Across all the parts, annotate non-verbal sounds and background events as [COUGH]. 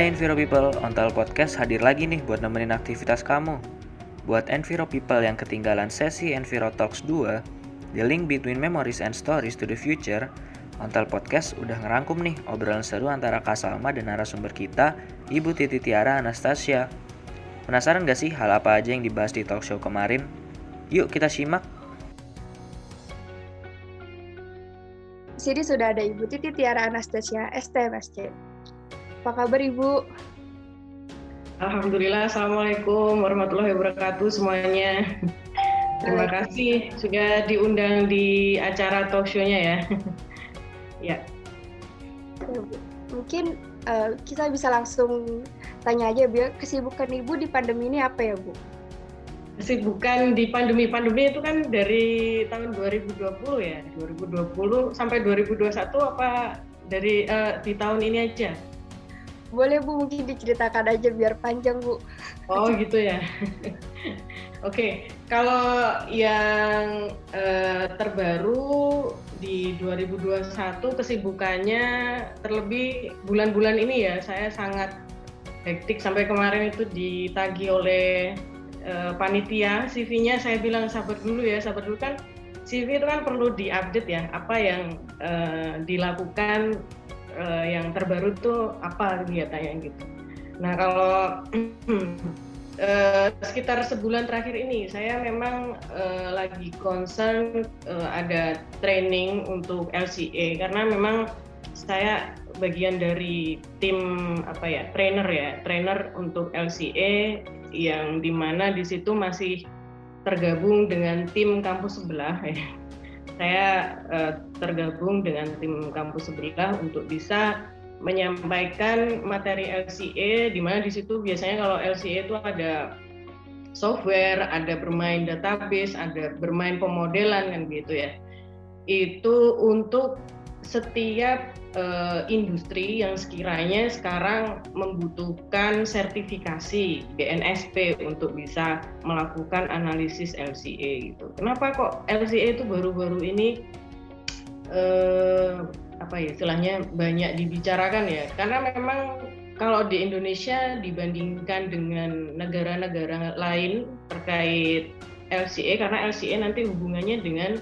Hai Enviro People, Ontal Podcast hadir lagi nih buat nemenin aktivitas kamu. Buat Enviro People yang ketinggalan sesi Enviro Talks 2, The Link Between Memories and Stories to the Future, Ontal Podcast udah ngerangkum nih obrolan seru antara Kak Salma dan narasumber kita, Ibu Titi Tiara Anastasia. Penasaran gak sih hal apa aja yang dibahas di talk show kemarin? Yuk kita simak. Di sini sudah ada Ibu Titi Tiara Anastasia, STMSC. Apa kabar Ibu? Alhamdulillah, Assalamualaikum warahmatullahi wabarakatuh semuanya. Terima kasih sudah diundang di acara talk show-nya ya. [LAUGHS] ya. Mungkin uh, kita bisa langsung tanya aja, biar kesibukan Ibu di pandemi ini apa ya Bu? Kesibukan di pandemi-pandemi itu kan dari tahun 2020 ya, 2020 sampai 2021 apa dari uh, di tahun ini aja? Boleh Bu, mungkin diceritakan aja biar panjang Bu. Oh gitu ya. [LAUGHS] Oke, okay. kalau yang uh, terbaru di 2021 kesibukannya terlebih bulan-bulan ini ya saya sangat hektik sampai kemarin itu ditagi oleh uh, panitia CV-nya saya bilang sabar dulu ya sabar dulu kan CV itu kan perlu diupdate ya apa yang uh, dilakukan uh, yang terbaru tuh apa kegiatannya gitu. Nah kalau uh, [CLEARS THROAT] sekitar sebulan terakhir ini saya memang uh, lagi concern uh, ada training untuk LCA karena memang saya bagian dari tim apa ya trainer ya trainer untuk LCA yang di mana di situ masih tergabung dengan tim kampus sebelah ya saya uh, tergabung dengan tim kampus sebelah untuk bisa menyampaikan materi LCA di mana di situ biasanya kalau LCA itu ada software, ada bermain database, ada bermain pemodelan kan gitu ya. Itu untuk setiap uh, industri yang sekiranya sekarang membutuhkan sertifikasi BNSP untuk bisa melakukan analisis LCA gitu. Kenapa kok LCA itu baru-baru ini uh, apa ya istilahnya banyak dibicarakan ya? Karena memang kalau di Indonesia dibandingkan dengan negara-negara lain terkait LCA karena LCA nanti hubungannya dengan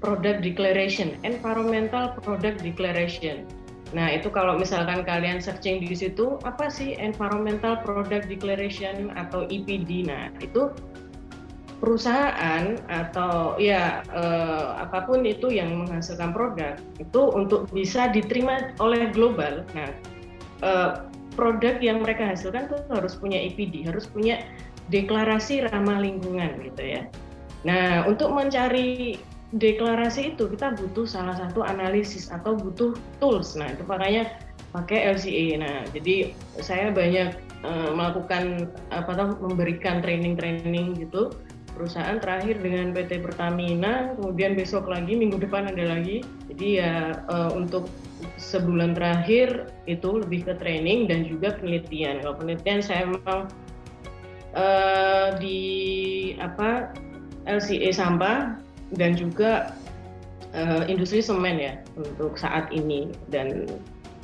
Product Declaration, Environmental Product Declaration. Nah, itu kalau misalkan kalian searching di situ, apa sih Environmental Product Declaration atau EPD? Nah, itu perusahaan atau ya eh, apa pun itu yang menghasilkan produk itu untuk bisa diterima oleh global. Nah, eh, produk yang mereka hasilkan itu harus punya EPD, harus punya deklarasi ramah lingkungan gitu ya. Nah, untuk mencari deklarasi itu kita butuh salah satu analisis atau butuh tools. Nah, itu makanya pakai LCA. Nah, jadi saya banyak uh, melakukan apa tahu memberikan training-training gitu perusahaan terakhir dengan PT Pertamina, kemudian besok lagi minggu depan ada lagi. Jadi ya uh, untuk sebulan terakhir itu lebih ke training dan juga penelitian. Kalau penelitian saya memang uh, di apa LCA sampah dan juga uh, industri semen ya untuk saat ini. Dan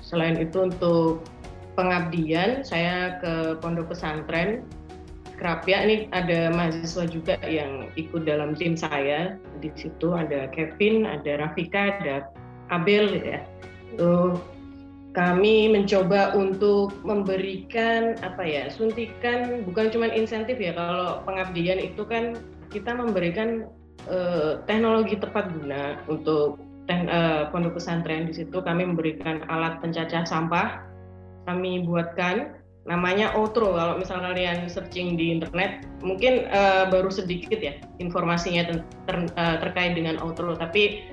selain itu untuk pengabdian saya ke pondok pesantren Kerapia. Ini ada mahasiswa juga yang ikut dalam tim saya. Di situ ada Kevin ada Rafika ada Abel ya. Itu kami mencoba untuk memberikan apa ya suntikan bukan cuma insentif ya. Kalau pengabdian itu kan kita memberikan uh, teknologi tepat guna untuk ten, uh, pondok pesantren. Di situ kami memberikan alat pencacah sampah kami buatkan. Namanya Outro kalau misalnya kalian searching di internet mungkin uh, baru sedikit ya informasinya ter, ter, terkait dengan Outro. Tapi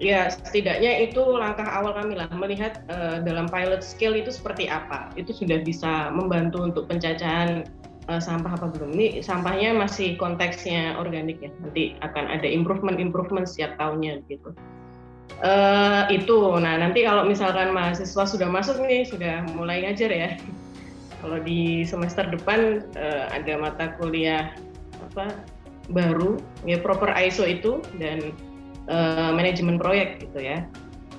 ya setidaknya itu langkah awal kami lah melihat uh, dalam pilot scale itu seperti apa. Itu sudah bisa membantu untuk pencacahan uh, sampah apa belum? Ini sampahnya masih konteksnya organik ya. Nanti akan ada improvement improvement setiap tahunnya gitu. Uh, itu. Nah nanti kalau misalkan mahasiswa sudah masuk nih sudah mulai ngajar ya. Kalau di semester depan uh, ada mata kuliah apa baru ya proper ISO itu dan uh, manajemen proyek gitu ya.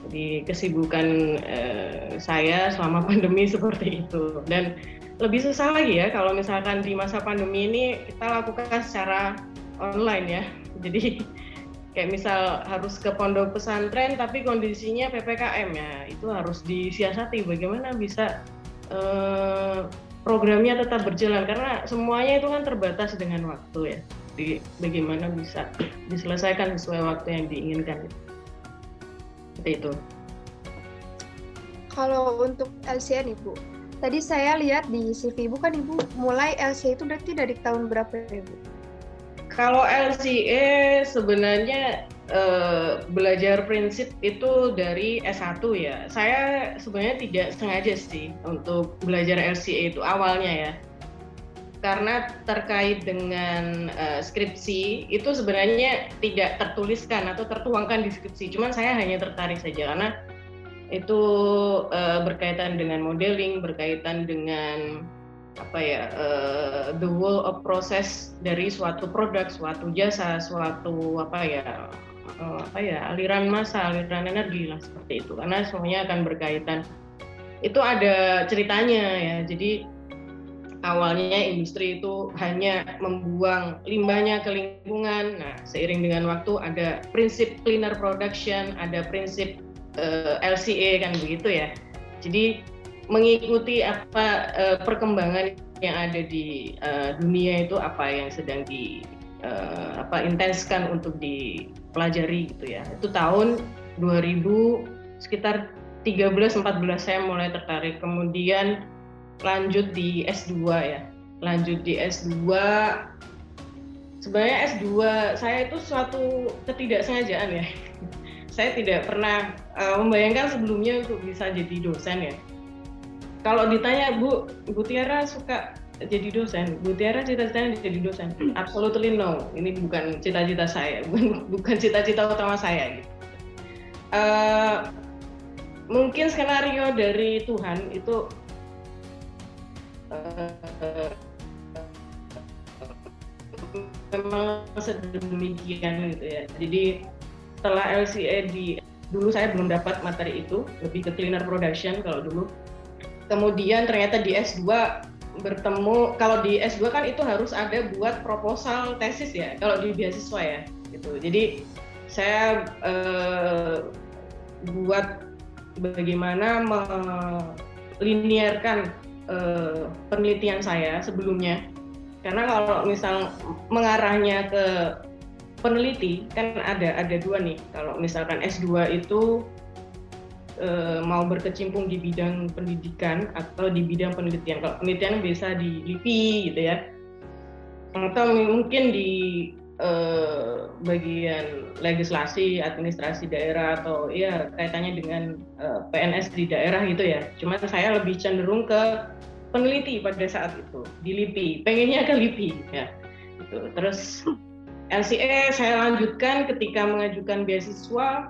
Jadi kesibukan uh, saya selama [LAUGHS] pandemi seperti itu dan lebih susah lagi ya kalau misalkan di masa pandemi ini kita lakukan secara online ya. Jadi kayak misal harus ke pondok pesantren tapi kondisinya ppkm ya itu harus disiasati bagaimana bisa eh, programnya tetap berjalan. Karena semuanya itu kan terbatas dengan waktu ya. Di bagaimana bisa diselesaikan sesuai waktu yang diinginkan. Seperti itu. Kalau untuk LCN ibu tadi saya lihat di CV ibu kan ibu mulai LCN itu berarti dari tahun berapa ya ibu kalau LCA sebenarnya uh, belajar prinsip itu dari S1 ya. Saya sebenarnya tidak sengaja sih untuk belajar LCA itu awalnya ya. Karena terkait dengan uh, skripsi itu sebenarnya tidak tertuliskan atau tertuangkan di skripsi. Cuman saya hanya tertarik saja karena itu uh, berkaitan dengan modeling, berkaitan dengan apa ya uh, the whole of process dari suatu produk, suatu jasa, suatu apa ya uh, apa ya aliran massa, aliran energi lah seperti itu karena semuanya akan berkaitan. Itu ada ceritanya ya. Jadi awalnya industri itu hanya membuang limbahnya ke lingkungan. Nah, seiring dengan waktu ada prinsip cleaner production, ada prinsip uh, eh, LCA kan begitu ya. Jadi mengikuti apa uh, perkembangan yang ada di uh, dunia itu apa yang sedang di uh, apa intenskan untuk dipelajari gitu ya. Itu tahun 2000 sekitar 13 14 saya mulai tertarik. Kemudian lanjut di S2 ya. Lanjut di S2 sebenarnya S2 saya itu suatu ketidaksengajaan ya. Saya tidak pernah uh, membayangkan sebelumnya untuk bisa jadi dosen ya kalau ditanya Bu, Bu Tiara suka jadi dosen, Bu Tiara cita-citanya jadi dosen. Absolutely no, ini bukan cita-cita saya, [LAUGHS] bukan bukan cita-cita utama saya. Gitu. Uh, mungkin skenario dari Tuhan itu uh, memang sedemikian gitu ya. Jadi setelah LCA di dulu saya belum dapat materi itu, lebih ke cleaner production kalau dulu. Kemudian ternyata di S2 bertemu kalau di S2 kan itu harus ada buat proposal tesis ya kalau di beasiswa ya gitu. Jadi saya eh, buat bagaimana melinearkan eh, penelitian saya sebelumnya. Karena kalau misal mengarahnya ke peneliti kan ada ada dua nih kalau misalkan S2 itu uh, mau berkecimpung di bidang pendidikan atau di bidang penelitian. Kalau penelitian bisa di LIPI gitu ya, atau mungkin di uh, bagian legislasi, administrasi daerah atau ya kaitannya dengan uh, eh, PNS di daerah gitu ya. Cuma saya lebih cenderung ke peneliti pada saat itu di LIPI, pengennya ke LIPI ya. Gitu. Terus LCA saya lanjutkan ketika mengajukan beasiswa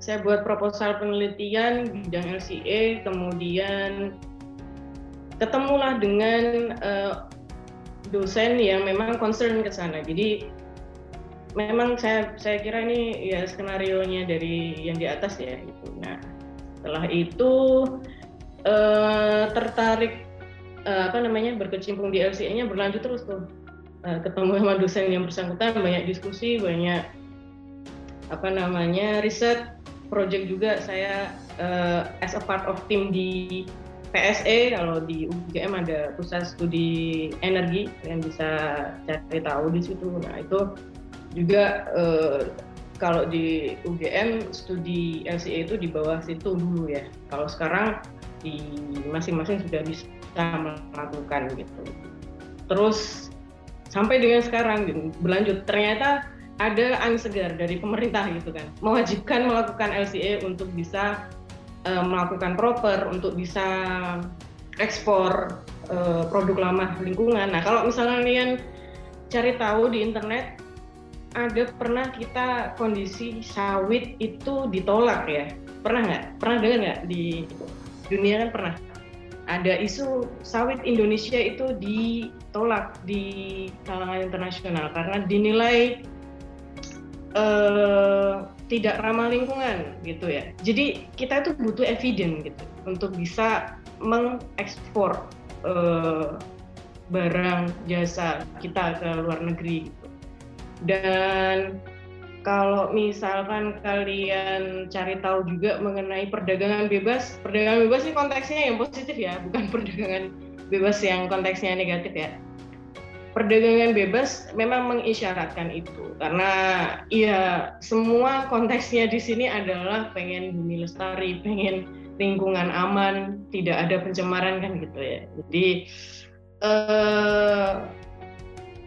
saya buat proposal penelitian bidang LCA, kemudian ketemulah dengan uh, dosen yang memang concern ke sana. Jadi memang saya saya kira ini ya skenario nya dari yang di atas ya itu. Nah setelah itu uh, tertarik uh, apa namanya berkecimpung di LCA-nya berlanjut terus tuh uh, ketemu sama dosen yang bersangkutan banyak diskusi banyak apa namanya riset project juga saya uh, as a part of team di PSE kalau di UGM ada pusat studi energi yang bisa cari tahu di situ. Nah itu juga uh, kalau di UGM studi LCA itu di bawah situ dulu ya. Kalau sekarang di masing-masing sudah bisa melakukan gitu. Terus sampai dengan sekarang berlanjut. Ternyata ada angin segar dari pemerintah gitu kan. Mewajibkan melakukan LCA untuk bisa uh, melakukan proper untuk bisa ekspor uh, produk lama lingkungan. Nah kalau misalnya kalian cari tahu di internet ada pernah kita kondisi sawit itu ditolak ya? Pernah nggak? Pernah dengar nggak? Di dunia kan pernah ada isu sawit Indonesia itu ditolak di kalangan internasional karena dinilai uh, tidak ramah lingkungan gitu ya. Jadi kita itu butuh evidence gitu untuk bisa mengekspor uh, barang jasa kita ke luar negeri gitu. Dan kalau misalkan kalian cari tahu juga mengenai perdagangan bebas, perdagangan bebas ini konteksnya yang positif ya, bukan [LAUGHS] perdagangan bebas yang konteksnya negatif ya perdagangan bebas memang mengisyaratkan itu karena ya semua konteksnya di sini adalah pengen bumi lestari, pengen lingkungan aman, tidak ada pencemaran kan gitu ya. Jadi eh,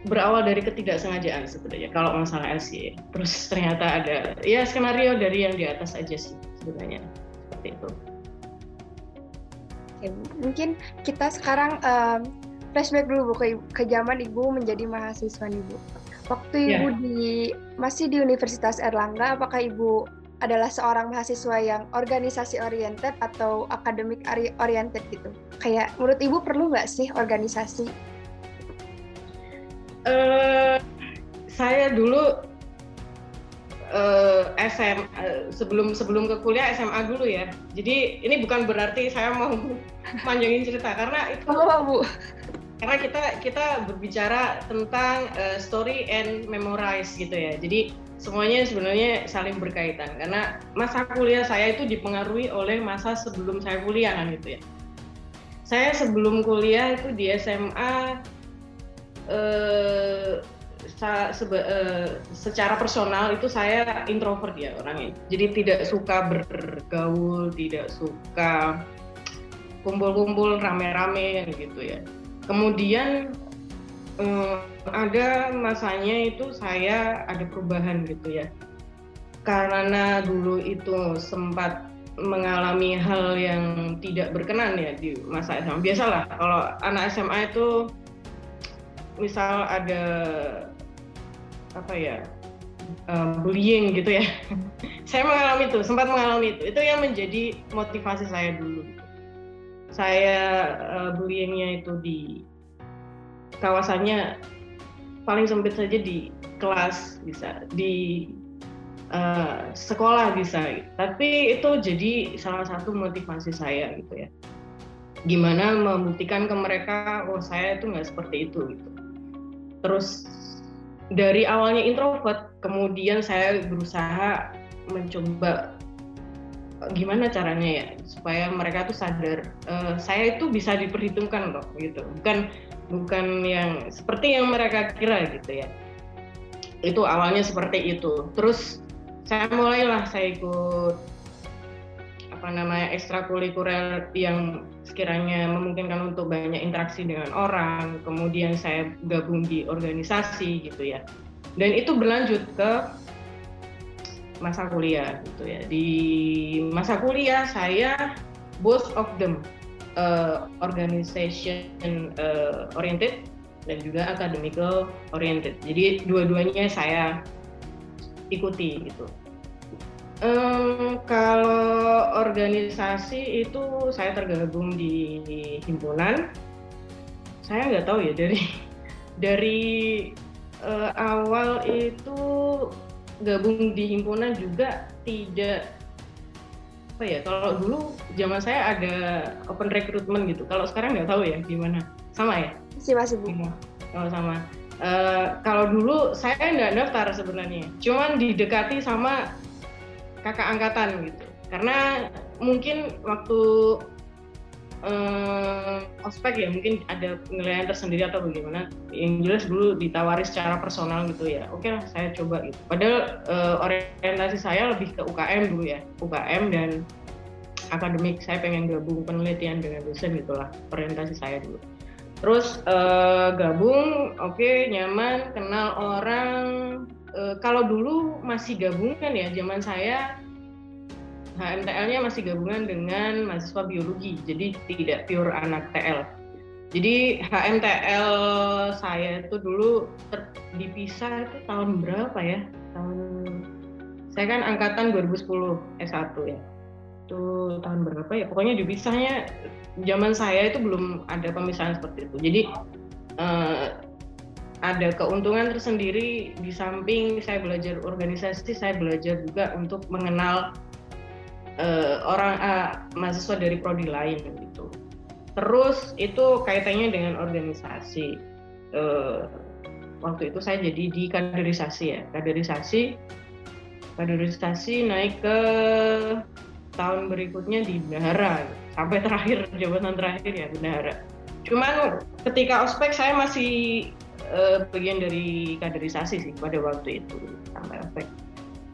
berawal dari ketidaksengajaan sebenarnya kalau masalah LC. Terus ternyata ada ya skenario dari yang di atas aja sih sebenarnya seperti itu. Oke, mungkin kita sekarang um, flashback dulu Bu ke, ke zaman Ibu menjadi mahasiswa nih Bu. Waktu yeah. Ibu di masih di Universitas Erlangga, apakah Ibu adalah seorang mahasiswa yang organisasi oriented atau akademik oriented gitu? Kayak menurut Ibu perlu nggak sih organisasi? Uh, saya dulu uh, eh, SM uh, eh, sebelum sebelum ke kuliah SMA dulu ya. Jadi ini bukan berarti saya mau [LAUGHS] manjangin cerita karena itu oh, Bu karena kita kita berbicara tentang uh, story and memorize gitu ya. Jadi semuanya sebenarnya saling berkaitan karena masa kuliah saya itu dipengaruhi oleh masa sebelum saya kuliah kan gitu ya. Saya sebelum kuliah itu di SMA sa, sebe, eh, secara personal itu saya introvert ya orangnya. Jadi tidak suka bergaul, tidak suka kumpul-kumpul rame-rame gitu ya. Kemudian um, ada masanya itu saya ada perubahan gitu ya. Karena dulu itu sempat mengalami hal yang tidak berkenan ya di masa SMA biasalah kalau anak SMA itu misal ada apa ya uh, bullying gitu ya. [LAUGHS] Saya mengalami itu sempat mengalami itu. Itu yang menjadi motivasi saya dulu. Saya uh, bullyingnya itu di kawasannya paling sempit saja di kelas bisa di uh, sekolah bisa. Tapi itu jadi salah satu motivasi saya gitu ya. Gimana membuktikan ke mereka oh saya itu nggak seperti itu gitu terus dari awalnya introvert kemudian saya berusaha mencoba gimana caranya ya supaya mereka tuh sadar uh, saya itu bisa diperhitungkan loh gitu. Bukan bukan yang seperti yang mereka kira gitu ya. Itu awalnya seperti itu. Terus saya mulailah saya ikut apa namanya ekstrakurikuler yang sekiranya memungkinkan untuk banyak interaksi dengan orang kemudian saya gabung di organisasi gitu ya dan itu berlanjut ke masa kuliah gitu ya. Di masa kuliah saya both of them uh, organization uh, oriented dan juga academical oriented. Jadi dua-duanya saya ikuti gitu. Um, kalau organisasi itu saya tergabung di, himpunan. Saya nggak tahu ya dari dari uh, awal itu gabung di himpunan juga tidak apa ya kalau dulu zaman saya ada open recruitment gitu. Kalau sekarang nggak tahu ya gimana. Sama ya? Masih masih bu. Kalau sama. Uh, kalau dulu saya nggak daftar sebenarnya. Cuman didekati sama kakak angkatan gitu. Karena mungkin waktu uh, ospek ya mungkin ada penilaian tersendiri atau bagaimana yang jelas dulu ditawari secara personal gitu ya. Oke lah saya coba gitu. Padahal uh, orientasi saya lebih ke UKM dulu ya. UKM dan akademik saya pengen gabung penelitian dengan dosen gitulah orientasi saya dulu. Terus uh, gabung oke okay, nyaman kenal orang uh, kalau dulu masih gabung kan ya zaman saya HMTL-nya masih gabungan dengan mahasiswa biologi, jadi tidak pure anak TL. Jadi HMTL saya itu dulu ter, dipisah itu tahun berapa ya? Tahun saya kan angkatan 2010 S1 ya. Itu tahun berapa ya? Pokoknya dipisahnya zaman saya itu belum ada pemisahan seperti itu. Jadi eh, ada keuntungan tersendiri di samping saya belajar organisasi, saya belajar juga untuk mengenal uh, orang uh, mahasiswa dari prodi lain gitu. Terus itu kaitannya dengan organisasi. Uh, waktu itu saya jadi di kaderisasi ya, kaderisasi, kaderisasi naik ke tahun berikutnya di bendahara sampai terakhir [LAUGHS] jabatan terakhir ya bendahara. Cuman ketika ospek saya masih uh, bagian dari kaderisasi sih pada waktu itu sampai ospek.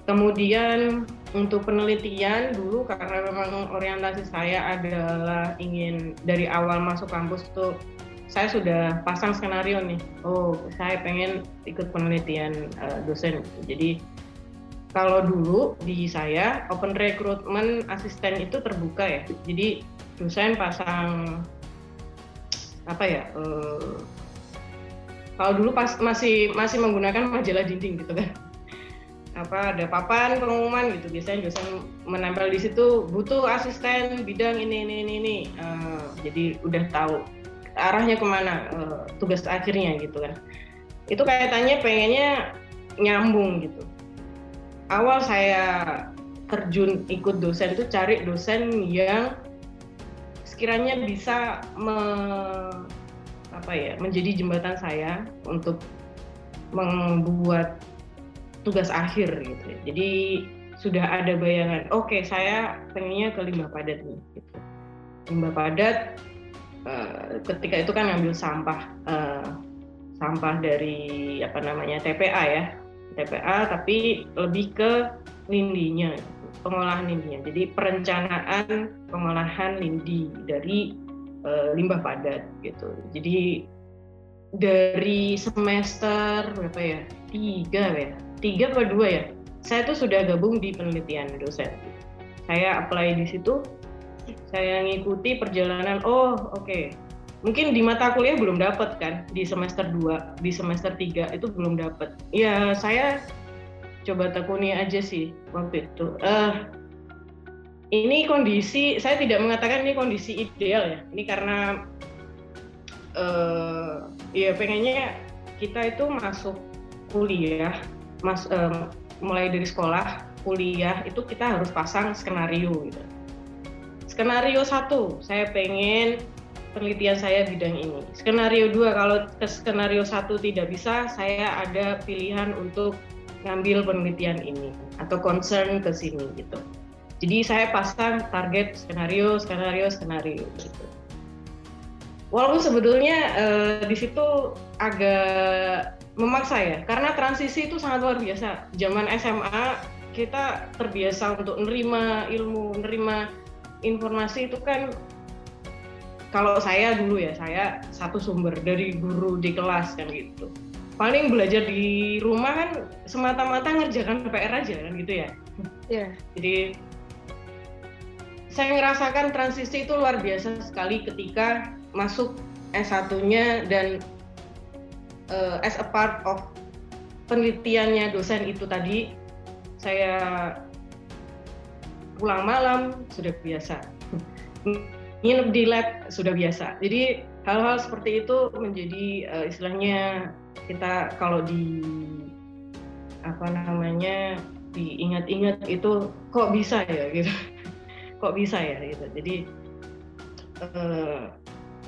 Kemudian untuk penelitian dulu karena memang orientasi saya adalah ingin dari awal masuk kampus tuh saya sudah pasang skenario nih. Oh, saya pengen ikut penelitian uh, dosen. Jadi kalau dulu di saya open recruitment asisten itu terbuka ya. Jadi dosen pasang apa ya? Uh, kalau dulu pas masih masih menggunakan majalah dinding gitu kan. Apa ada papan pengumuman gitu. Biasanya dosen menempel di situ butuh asisten bidang ini ini ini, ini. Uh, jadi udah tahu arahnya ke mana uh, tugas akhirnya gitu kan. Itu kaitannya pengennya nyambung gitu. Awal saya terjun ikut dosen itu cari dosen yang sekiranya bisa me, apa ya menjadi jembatan saya untuk membuat tugas akhir gitu. Jadi sudah ada bayangan, oke okay, saya pengennya ke limbah padat nih. Gitu. Limbah padat uh, ketika itu kan ngambil sampah uh, sampah dari apa namanya TPA ya, TPA tapi lebih ke lindinya, pengolahan lindinya. Jadi perencanaan pengolahan lindi dari uh, limbah padat gitu. Jadi dari semester berapa ya? Tiga ya? Tiga atau dua ya? Saya tuh sudah gabung di penelitian dosen. Saya apply di situ saya ngikuti perjalanan. Oh oke. Okay. mungkin di mata kuliah belum dapat kan? Di semester 2 di semester 3 itu belum dapat ya saya coba tekuni aja sih waktu itu. Uh, ini kondisi saya tidak mengatakan ini kondisi ideal ya. Ini karena uh, ya pengennya kita itu masuk kuliah mas um, mulai dari sekolah kuliah itu kita harus pasang skenario gitu. Skenario satu saya pengen penelitian saya bidang ini. Skenario dua kalau ke skenario satu tidak bisa saya ada pilihan untuk ngambil penelitian ini atau concern ke sini gitu jadi saya pasang target skenario skenario skenario gitu. Walaupun sebetulnya uh, di situ agak memaksa ya karena transisi itu sangat luar biasa. Zaman SMA kita terbiasa untuk menerima ilmu menerima informasi itu kan kalau saya dulu ya saya satu sumber dari guru di kelas kan gitu. Paling belajar di rumah kan semata-mata ngerjakan PR aja kan gitu ya. Yeah. jadi saya ngerasakan transisi itu luar biasa sekali ketika masuk S1-nya dan uh, as a part of penelitiannya dosen itu tadi saya pulang malam sudah biasa. [LAUGHS] Nginep di lab sudah biasa. Jadi hal-hal seperti itu menjadi uh, istilahnya kita kalau di apa namanya diingat-ingat itu kok bisa ya gitu kok bisa ya gitu. Jadi uh,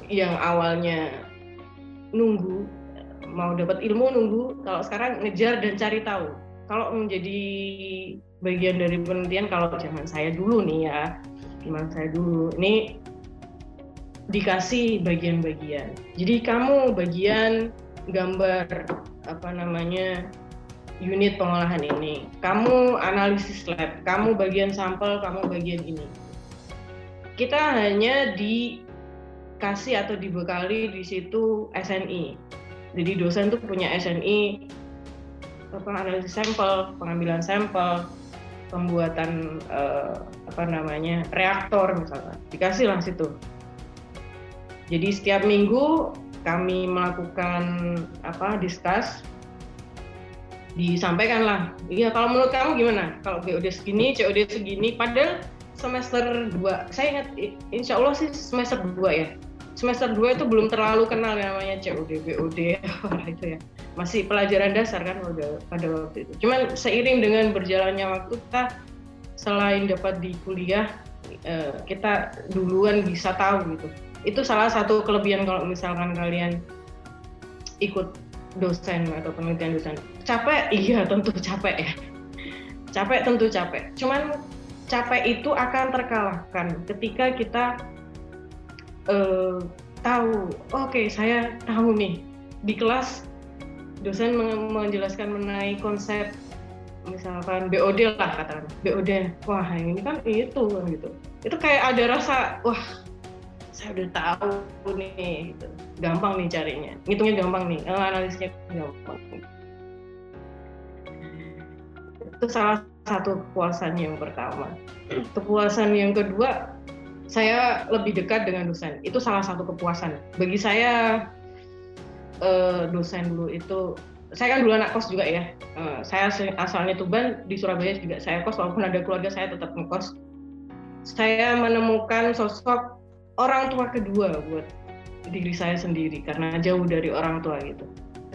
yang awalnya nunggu mau dapat ilmu nunggu kalau sekarang ngejar dan cari tahu. Kalau menjadi bagian dari penelitian kalau zaman saya dulu nih ya zaman saya dulu ini dikasih bagian-bagian. Jadi kamu bagian gambar apa namanya unit pengolahan ini. Kamu analisis lab kamu bagian sampel kamu bagian ini kita hanya di dikasih atau dibekali di situ SNI. Jadi dosen tuh punya SNI analisis sampel, pengambilan sampel, pembuatan eh, apa namanya reaktor misalnya dikasih lah situ. Jadi setiap minggu kami melakukan apa diskus disampaikan lah. Iya kalau menurut kamu gimana? Kalau BOD segini, COD segini, padahal semester 2 saya ingat insya Allah sih semester 2 ya semester 2 itu belum terlalu kenal yang namanya COD, BOD [LAUGHS] itu ya. Masih pelajaran dasar kan pada pada waktu itu. Cuman seiring dengan berjalannya waktu kita selain dapat di kuliah eh, kita duluan bisa tahu gitu. Itu salah satu kelebihan kalau misalkan kalian ikut dosen atau penelitian dosen. Capek? Iya, tentu capek ya. Capek tentu capek. Cuman capek itu akan terkalahkan ketika kita uh, tahu, oke okay, saya tahu nih di kelas dosen menjelaskan mengenai konsep misalkan BOD lah katakan BOD wah ini kan itu gitu. Itu kayak ada rasa wah saya udah tahu nih gitu. gampang nih carinya. Ngitungnya gampang nih eh, analisnya gampang. Itu salah satu kepuasan yang pertama kepuasan yang kedua saya lebih dekat dengan dosen. Itu salah satu kepuasan. Bagi saya uh, dosen dulu itu saya kan dulu anak kos juga ya. Uh, saya asalnya Tuban di Surabaya juga saya kos walaupun ada keluarga saya tetap ngekos. Saya menemukan sosok orang tua kedua buat diri saya sendiri karena jauh dari orang tua gitu.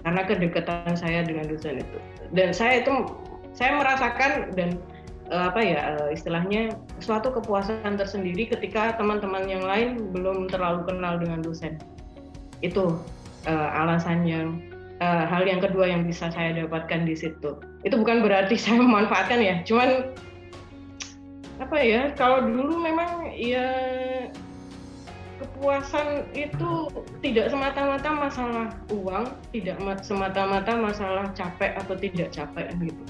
Karena kedekatan saya dengan dosen itu. Dan saya itu saya merasakan dan uh, apa ya uh, istilahnya suatu kepuasan tersendiri ketika teman-teman yang lain belum terlalu kenal dengan dosen. Itu uh, alasan yang uh, hal yang kedua yang bisa saya dapatkan di situ. Itu bukan berarti [LAUGHS] saya memanfaatkan ya cuman apa ya kalau dulu memang ya kepuasan itu tidak semata-mata masalah uang tidak semata-mata masalah capek atau tidak capek gitu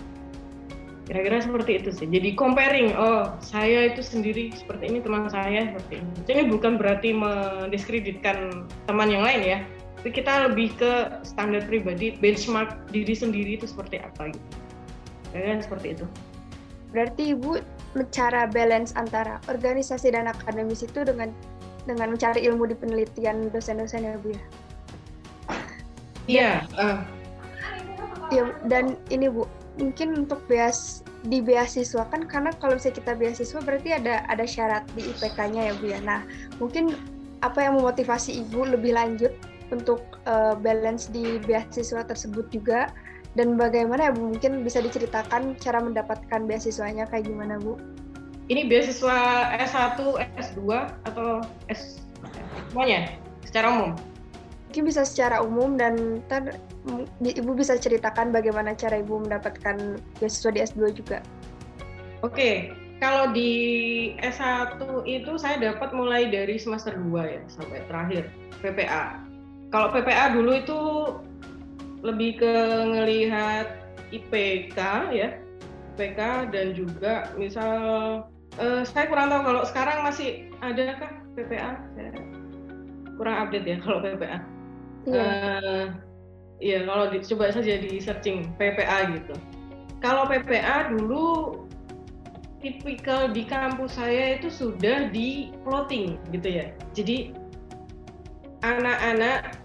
kira-kira seperti itu sih. Jadi comparing oh saya itu sendiri seperti ini teman saya seperti ini. Ini bukan berarti mendiskreditkan teman yang lain ya. Tapi kita lebih ke standar pribadi benchmark diri sendiri itu seperti apa gitu. Kira-kira seperti itu. Berarti ibu cara balance antara organisasi dan akademis itu dengan dengan mencari ilmu di penelitian dosen-dosen ya bu ya? Iya uh. ya dan ini bu mungkin untuk beas di beasiswa kan karena kalau misalnya kita beasiswa berarti ada ada syarat di IPK-nya ya Bu ya. Nah, mungkin apa yang memotivasi Ibu lebih lanjut untuk uh, balance di beasiswa tersebut juga dan bagaimana ya Bu mungkin bisa diceritakan cara mendapatkan beasiswanya kayak gimana Bu? Ini beasiswa S1, S2 atau S semuanya secara umum? Mungkin bisa secara umum dan ntar Ibu bisa ceritakan bagaimana cara Ibu mendapatkan beasiswa di S2 juga? Oke, kalau di S1 itu saya dapat mulai dari semester 2 ya sampai terakhir PPA. Kalau PPA dulu itu lebih ke ngelihat IPK ya, IPK dan juga misal uh, saya kurang tahu kalau sekarang masih adakah PPA? Saya kurang update ya kalau PPA. Uh, Iya, kalau di, coba saja di searching PPA gitu. Kalau PPA dulu tipikal di kampus saya itu sudah di plotting gitu ya. Jadi anak-anak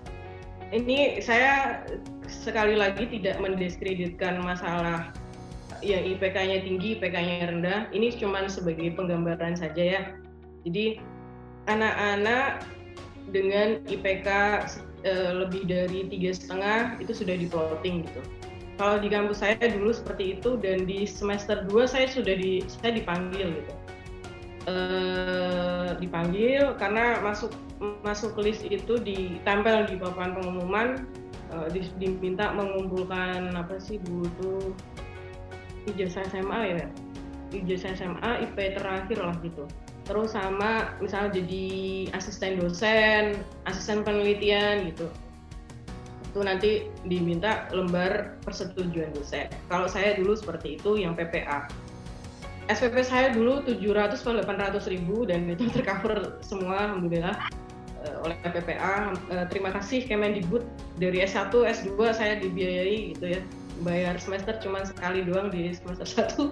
ini saya sekali lagi tidak mendiskreditkan masalah yang IPK-nya tinggi, IPK-nya rendah. Ini cuma sebagai penggambaran saja ya. Jadi anak-anak dengan IPK uh, lebih dari tiga setengah itu sudah di plotting gitu. Kalau di kampus saya dulu seperti itu dan di semester 2 saya sudah di saya dipanggil gitu. Uh, dipanggil karena masuk masuk list itu ditempel di papan pengumuman uh, diminta mengumpulkan apa sih butuh ijazah SMA ya ijazah SMA IP terakhir lah gitu terus sama misal jadi asisten dosen, asisten penelitian gitu. Itu nanti diminta lembar persetujuan dosen. Kalau saya dulu seperti itu yang PPA. SPP saya dulu 700 atau 800 ribu dan itu tercover semua alhamdulillah eh, oleh PPA. Eh, terima kasih Kemendikbud dari S1, S2 saya dibiayai gitu ya. Bayar semester cuma sekali doang di semester 1.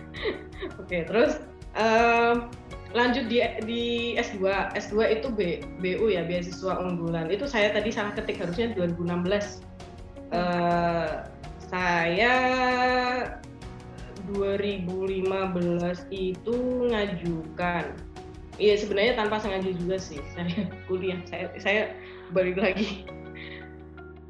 [LAUGHS] Oke, terus uh, lanjut di di S2 S2 itu B, BU ya beasiswa unggulan. Itu saya tadi salah ketik harusnya 2016 uh, eh, saya 2015 itu ngajukan. Iya sebenarnya tanpa sengaja juga sih. [LAUGHS] Saya kuliah saya saya balik lagi.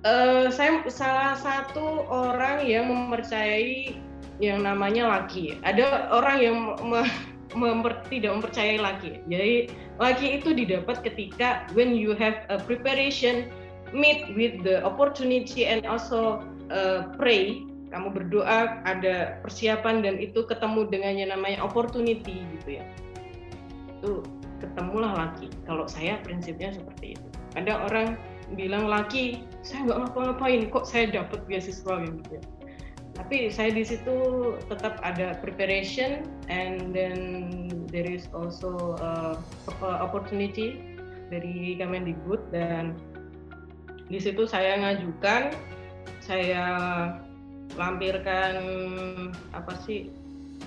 Uh, saya salah satu orang yang mempercayai yang namanya laki ada orang yang me, memper, tidak mempercayai laki. Jadi laki itu didapat ketika when you have a preparation meet with the opportunity and also uh, pray kamu berdoa ada persiapan dan itu ketemu dengan yang namanya opportunity gitu ya. Itu ketemulah laki. Kalau saya prinsipnya seperti itu. Ada orang bilang laki saya nggak ngapa-ngapain kok saya dapat beasiswa? Gitu ya tapi saya di situ tetap ada preparation and then there is also uh, opportunity dari Kemendikbud dan di situ saya ngajukan saya lampirkan apa sih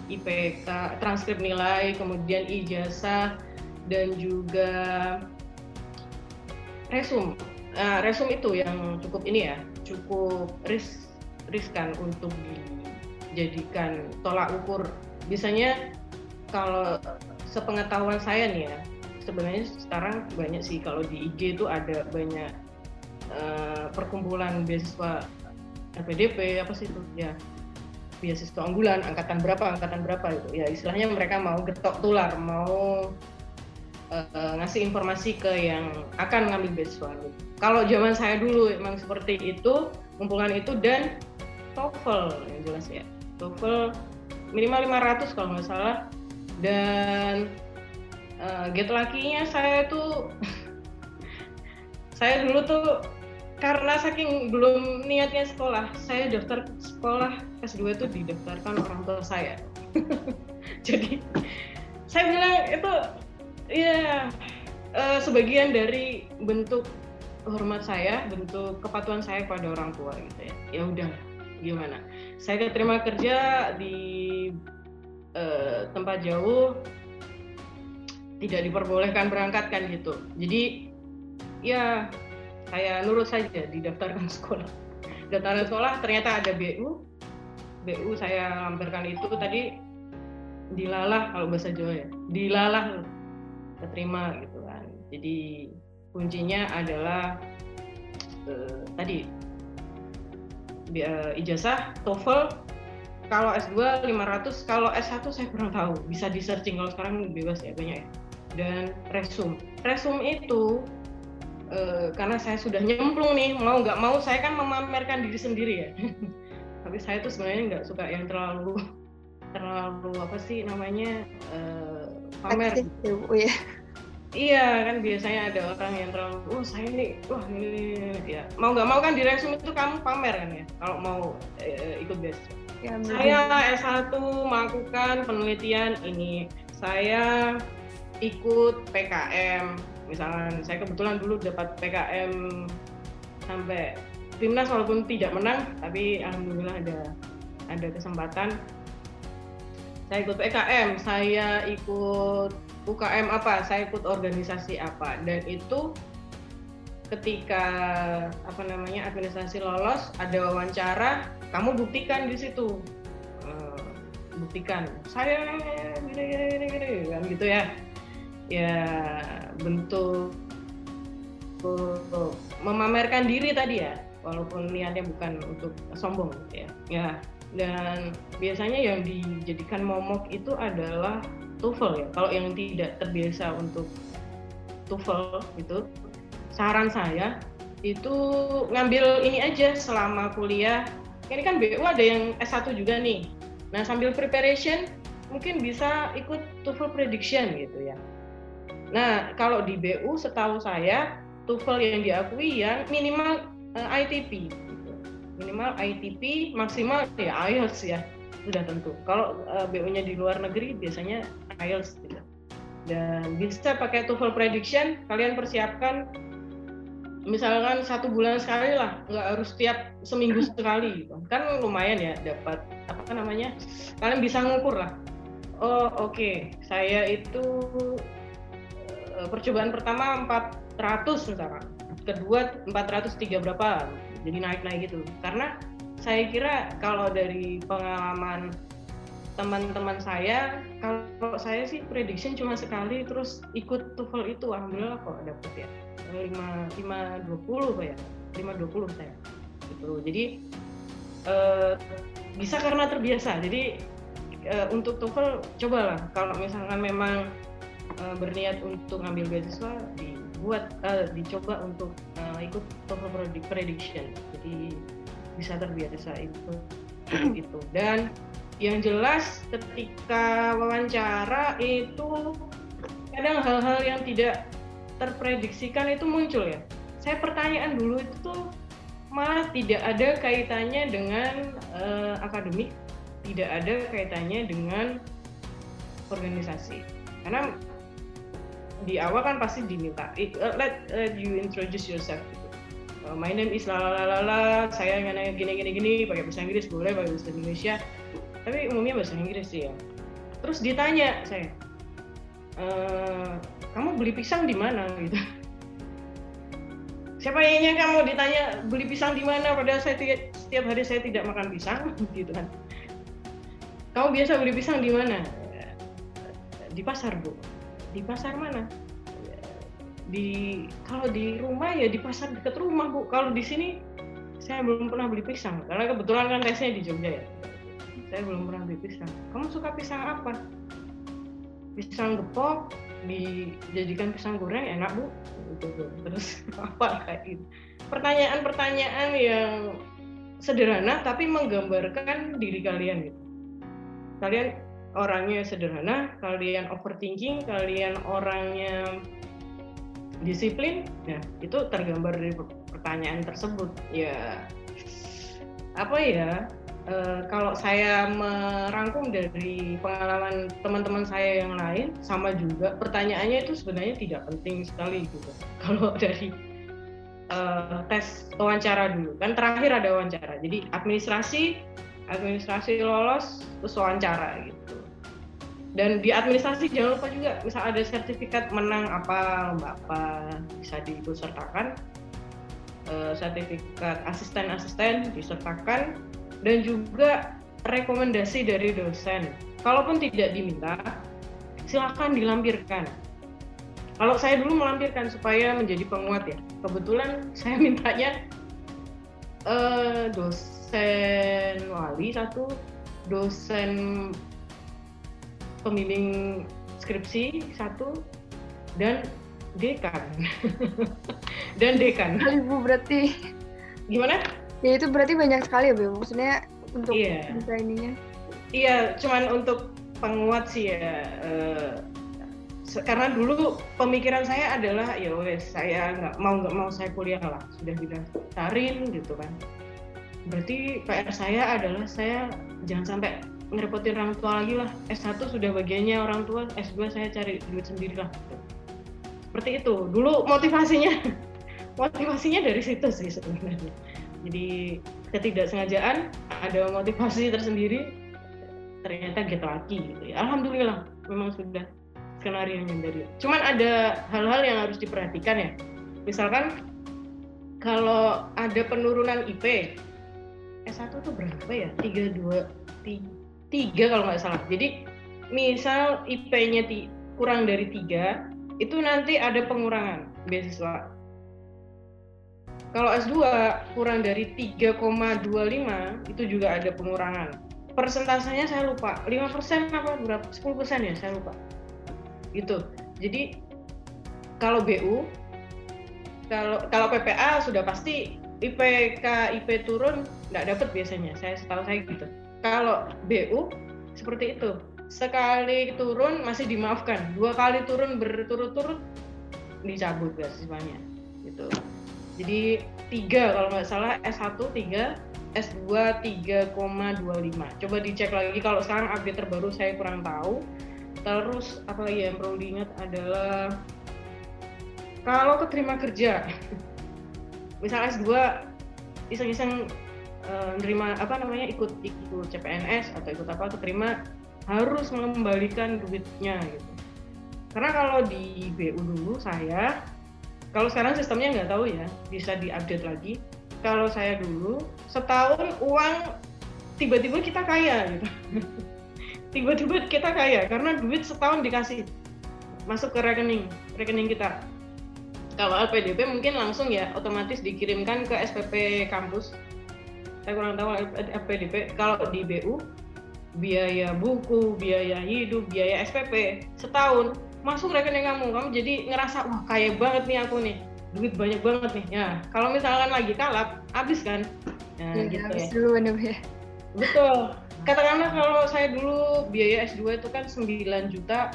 IPK transkrip nilai kemudian ijazah dan juga resum. Nah, resum itu yang cukup ini ya cukup ris riskan untuk dijadikan tolak ukur. Biasanya kalau sepengetahuan saya nih ya sebenarnya sekarang banyak sih kalau di IG itu ada banyak uh, perkumpulan beasiswa LPDP apa sih itu? Ya beasiswa unggulan angkatan berapa angkatan berapa itu. Ya istilahnya mereka mau getok tular mau uh, ngasih informasi ke yang akan ngambil beasiswa kalau zaman saya dulu emang seperti itu kumpulan itu dan TOEFL yang jelas ya. TOEFL minimal 500 kalau nggak salah. Dan uh, get lakinya saya tuh [LAUGHS] saya dulu tuh karena saking belum niatnya sekolah, saya daftar sekolah S2 itu didaftarkan orang tua saya. [LAUGHS] Jadi saya bilang itu ya uh, sebagian dari bentuk hormat saya, bentuk kepatuhan saya pada orang tua gitu ya. Ya udah, gimana? Saya keterima kerja di uh, tempat jauh, tidak diperbolehkan berangkat kan gitu. Jadi ya saya nurut saja didaftarkan [LAUGHS] sekolah daftaran sekolah ternyata ada BU BU saya lampirkan itu tadi dilalah kalau bahasa Jawa ya dilalah keterima gitu kan. Jadi kuncinya adalah eh, tadi uh, ijazah TOEFL. Kalau S2 500 kalau S1 saya kurang tahu. Bisa di searching kalau sekarang bebas ya banyak ya. Dan resum. Resum itu uh, karena saya sudah nyemplung nih mau nggak mau saya kan memamerkan diri sendiri ya. [LAUGHS] Tapi saya tuh sebenarnya nggak suka yang terlalu terlalu apa sih namanya uh, pamer. Gitu. ya iya. Kan biasanya ada orang yang terlalu oh saya ini wah ini ya mau nggak mau kan di resume itu kamu pamer kan ya kalau mau uh, ikut best ya, saya S1 melakukan penelitian ini. Saya ikut PKM misalkan saya kebetulan dulu dapat PKM sampai timnas walaupun tidak menang tapi alhamdulillah ada ada kesempatan saya ikut PKM saya ikut UKM apa saya ikut organisasi apa. Dan itu ketika apa namanya administrasi lolos ada wawancara kamu buktikan di situ. Uh, buktikan. Saya gini gini gini kan gitu ya. Ya bentuk memamerkan diri tadi ya walaupun niatnya bukan untuk sombong ya. Ya dan biasanya yang dijadikan momok itu adalah TOEFL ya. Kalau yang tidak terbiasa untuk TOEFL itu saran saya itu ngambil ini aja selama kuliah. Ini kan BU ada yang S1 juga nih. Nah sambil preparation mungkin bisa ikut TOEFL prediction gitu ya. Nah, kalau di BU setahu saya TOEFL yang diakui ya minimal eh, ITP. Minimal ITP, maksimal ya IELTS ya. Sudah tentu. Kalau uh, eh, BU-nya di luar negeri biasanya IELTS gitu. Dan bisa pakai TOEFL prediction, kalian persiapkan misalkan satu bulan sekali lah, nggak harus tiap seminggu [LAUGHS] sekali gitu. Kan lumayan ya dapat apa namanya? Kalian bisa ngukur lah. Oh oke, okay. saya itu Eh, percobaan pertama 400 misalkan kedua 403 berapa jadi naik naik gitu. Karena saya kira kalau dari pengalaman teman-teman saya kalau saya sih prediction cuma sekali terus ikut TOEFL itu alhamdulillah kok dapet ya. Lima lima dua puluh ya lima dua puluh saya. Gitu. Jadi uh, bisa karena terbiasa. Jadi uh, untuk TOEFL cobalah. Kalau misalkan memang uh, berniat untuk ngambil beasiswa dibuat uh, dicoba untuk uh, ikut TOEFL prediction jadi bisa terbiasa itu [CLEARS THROAT] gitu dan yang jelas ketika wawancara itu kadang hal-hal yang tidak terprediksikan itu muncul ya. Saya pertanyaan dulu itu tuh malah tidak ada kaitannya dengan uh, akademik, tidak ada kaitannya dengan organisasi. Karena di awal kan pasti diminta, let, let you introduce yourself. Gitu. My name is lalalala, saya nanya gini gini gini, pakai bahasa Inggris boleh, pakai bahasa Indonesia. Tapi umumnya bahasa Inggris sih ya. Terus ditanya saya e, kamu beli pisang di mana? Gitu. Siapa yang kamu? Ditanya beli pisang di mana? Padahal saya setiap hari saya tidak makan pisang. [LAUGHS] Gitu kan. Kamu biasa beli pisang di mana? Di pasar bu di pasar mana? Di kalau di rumah ya di pasar dekat rumah bu. Kalau di sini saya belum pernah beli pisang. Karena kebetulan kan tesnya di Jogja ya. Saya belum pernah beli pisang. Kamu suka pisang apa? Pisang gepok dijadikan pisang goreng enak bu. Terus [LAUGHS] apa kayak gitu pertanyaan-pertanyaan yang sederhana tapi menggambarkan diri kalian gitu. Kalian orangnya sederhana kalian overthinking kalian orangnya disiplin ya itu tergambar dari pertanyaan tersebut ya. Apa ya uh, kalau saya merangkum dari pengalaman teman-teman saya yang lain sama juga pertanyaannya itu sebenarnya tidak penting sekali gitu. [LAUGHS] Kalau dari uh, tes wawancara dulu kan terakhir ada wawancara jadi administrasi administrasi lolos terus wawancara gitu dan di administrasi jangan lupa juga misal ada sertifikat menang apa lomba apa bisa diikutsertakan uh, sertifikat asisten-asisten disertakan dan juga rekomendasi dari dosen. Kalaupun tidak diminta, silakan dilampirkan. Kalau saya dulu melampirkan supaya menjadi penguat ya. Kebetulan [LAUGHS] saya mintanya uh, dosen wali satu, dosen pembimbing skripsi satu, dan dekan. [LAUGHS] dan dekan. Ibu berarti. Gimana? ya itu berarti banyak sekali ya Bu maksudnya untuk yeah. bisa ininya iya cuman untuk penguat sih ya uh, karena dulu pemikiran saya adalah ya wes saya nggak mau nggak mau saya kuliah lah sudah didaftarin gitu kan berarti PR saya adalah saya jangan sampai ngerepotin orang tua lagi lah. S1 sudah bagiannya orang tua S2 saya cari duit sendiri lah. Seperti itu. Dulu motivasinya [LAUGHS] motivasinya dari situ sih sebenarnya. Jadi ketidaksengajaan ada motivasi tersendiri ternyata get lagi gitu ya. Alhamdulillah memang sudah skenario yang dari. Cuman ada hal-hal yang harus diperhatikan ya. Misalkan kalau ada penurunan IP S1 tuh berapa ya? 32 3 kalau nggak salah jadi misal IP-nya kurang dari tiga itu nanti ada pengurangan beasiswa kalau S2 kurang dari 3,25 itu juga ada pengurangan. Persentasenya saya lupa, 5% apa berapa? 10% ya, saya lupa. Gitu. Jadi kalau BU kalau kalau PPA sudah pasti IPK IP turun nggak dapat biasanya. Saya setahu saya gitu. Kalau BU seperti itu. Sekali turun masih dimaafkan, dua kali turun berturut-turut dicabut beasiswanya gitu. Jadi tiga kalau nggak salah S1 tiga, S2 3,25. Coba dicek lagi kalau sekarang update terbaru saya kurang tahu. Terus apa lagi yang perlu diingat adalah kalau keterima kerja, [LAUGHS] misal S2 iseng-iseng nerima apa namanya ikut ikut CPNS atau ikut apa keterima harus mengembalikan duitnya gitu. Karena kalau di BU dulu saya kalau sekarang sistemnya nggak tahu ya, bisa diupdate lagi. Kalau saya dulu setahun uang tiba-tiba kita kaya gitu. [LAUGHS] tiba-tiba kita kaya karena duit setahun dikasih masuk ke rekening rekening kita kalau LPDP mungkin langsung ya otomatis dikirimkan ke SPP kampus saya kurang tahu LPDP kalau di BU biaya buku biaya hidup biaya SPP setahun masuk rekening kamu. Kamu jadi ngerasa wah kaya banget nih aku nih. Duit banyak banget nih. Ya kalau misalkan lagi kalap habis kan? Nah, ya, gitu habis ya. dulu ya betul. Katakanlah kalau saya dulu biaya S2 itu kan 9 juta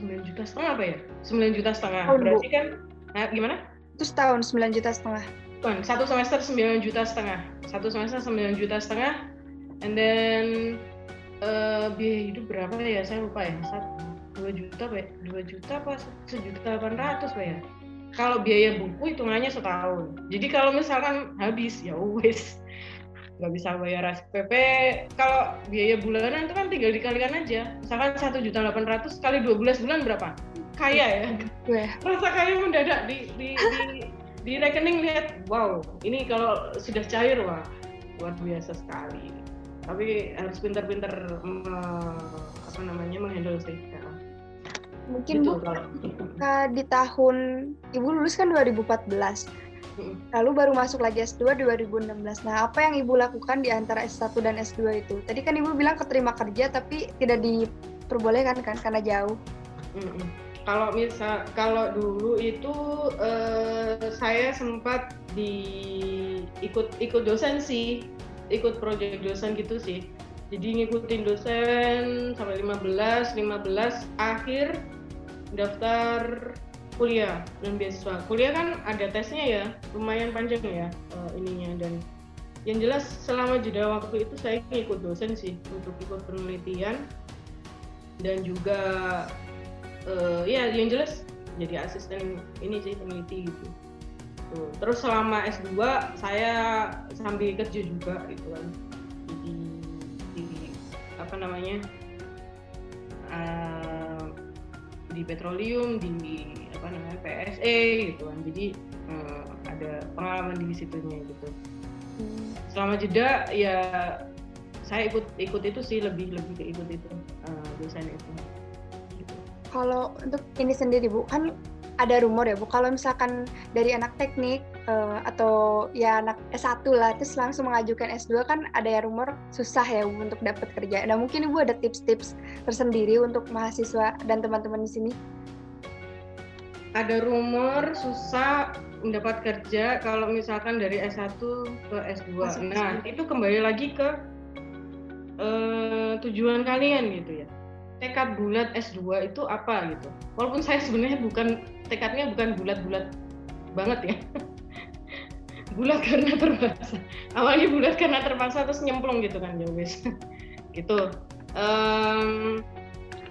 9 juta setengah apa ya? 9 juta setengah. Oh, berarti kan nah, gimana? Itu setahun 9 juta setengah Bukan, satu semester 9 juta setengah. Satu semester 9 juta setengah. And then uh, biaya hidup berapa ya? Saya lupa ya. Satu dua juta pak dua juta apa sejuta delapan ratus pak ya? Kalau biaya buku hitungannya setahun. Jadi kalau misalkan habis ya wes. Nggak bisa bayar SPP kalau biaya bulanan itu kan tinggal dikalikan aja. Misalkan satu juta delapan ratus kali dua belas bulan berapa? Kaya ya? Yeah. rasa kaya mendadak di di, di di rekening lihat wow ini kalau sudah cair wah luar biasa sekali tapi harus pintar-pintar apa namanya menghandle sih ya. mungkin gitu, bu kalau. di tahun ibu lulus kan 2014 Lalu baru masuk lagi S2 2016. Nah, apa yang Ibu lakukan di antara S1 dan S2 itu? Tadi kan Ibu bilang keterima kerja tapi tidak diperbolehkan kan karena jauh. Kalau misal kalau dulu itu uh, saya sempat di ikut ikut dosen sih, ikut proyek dosen gitu sih. Jadi ngikutin dosen sampai 15, 15 akhir daftar kuliah dan beasiswa. Kuliah kan ada tesnya ya, lumayan panjang ya uh, ininya dan yang jelas selama jeda waktu itu saya ikut dosen sih untuk ikut penelitian dan juga uh, ya yang jelas jadi asisten ini sih peneliti gitu. Terus selama S2 saya sambil kerja juga gitu kan. Di, di apa namanya? Uh, di petroleum, di apa namanya PSE gitu kan jadi uh, ada pengalaman di situnya gitu hmm. selama jeda ya saya ikut ikut itu sih lebih lebih ke ikut itu uh, dosen itu. Kalau untuk ini sendiri bu kan ada rumor ya bu kalau misalkan dari anak teknik uh, atau ya anak S1 lah terus langsung mengajukan S2 kan ada ya rumor susah ya bu untuk dapat kerja. Nah mungkin ibu ada tips-tips tersendiri untuk mahasiswa dan teman-teman di sini ada rumor susah mendapat kerja kalau misalkan dari S1 ke S2. Masuk nah, S2. itu kembali lagi ke uh, tujuan kalian gitu ya. Tekad bulat S2 itu apa gitu. Walaupun saya sebenarnya bukan tekadnya bukan bulat-bulat banget ya. [LAUGHS] bulat karena terpaksa. Awalnya bulat karena terpaksa terus nyemplung gitu kan ya wes. [LAUGHS] gitu. Um,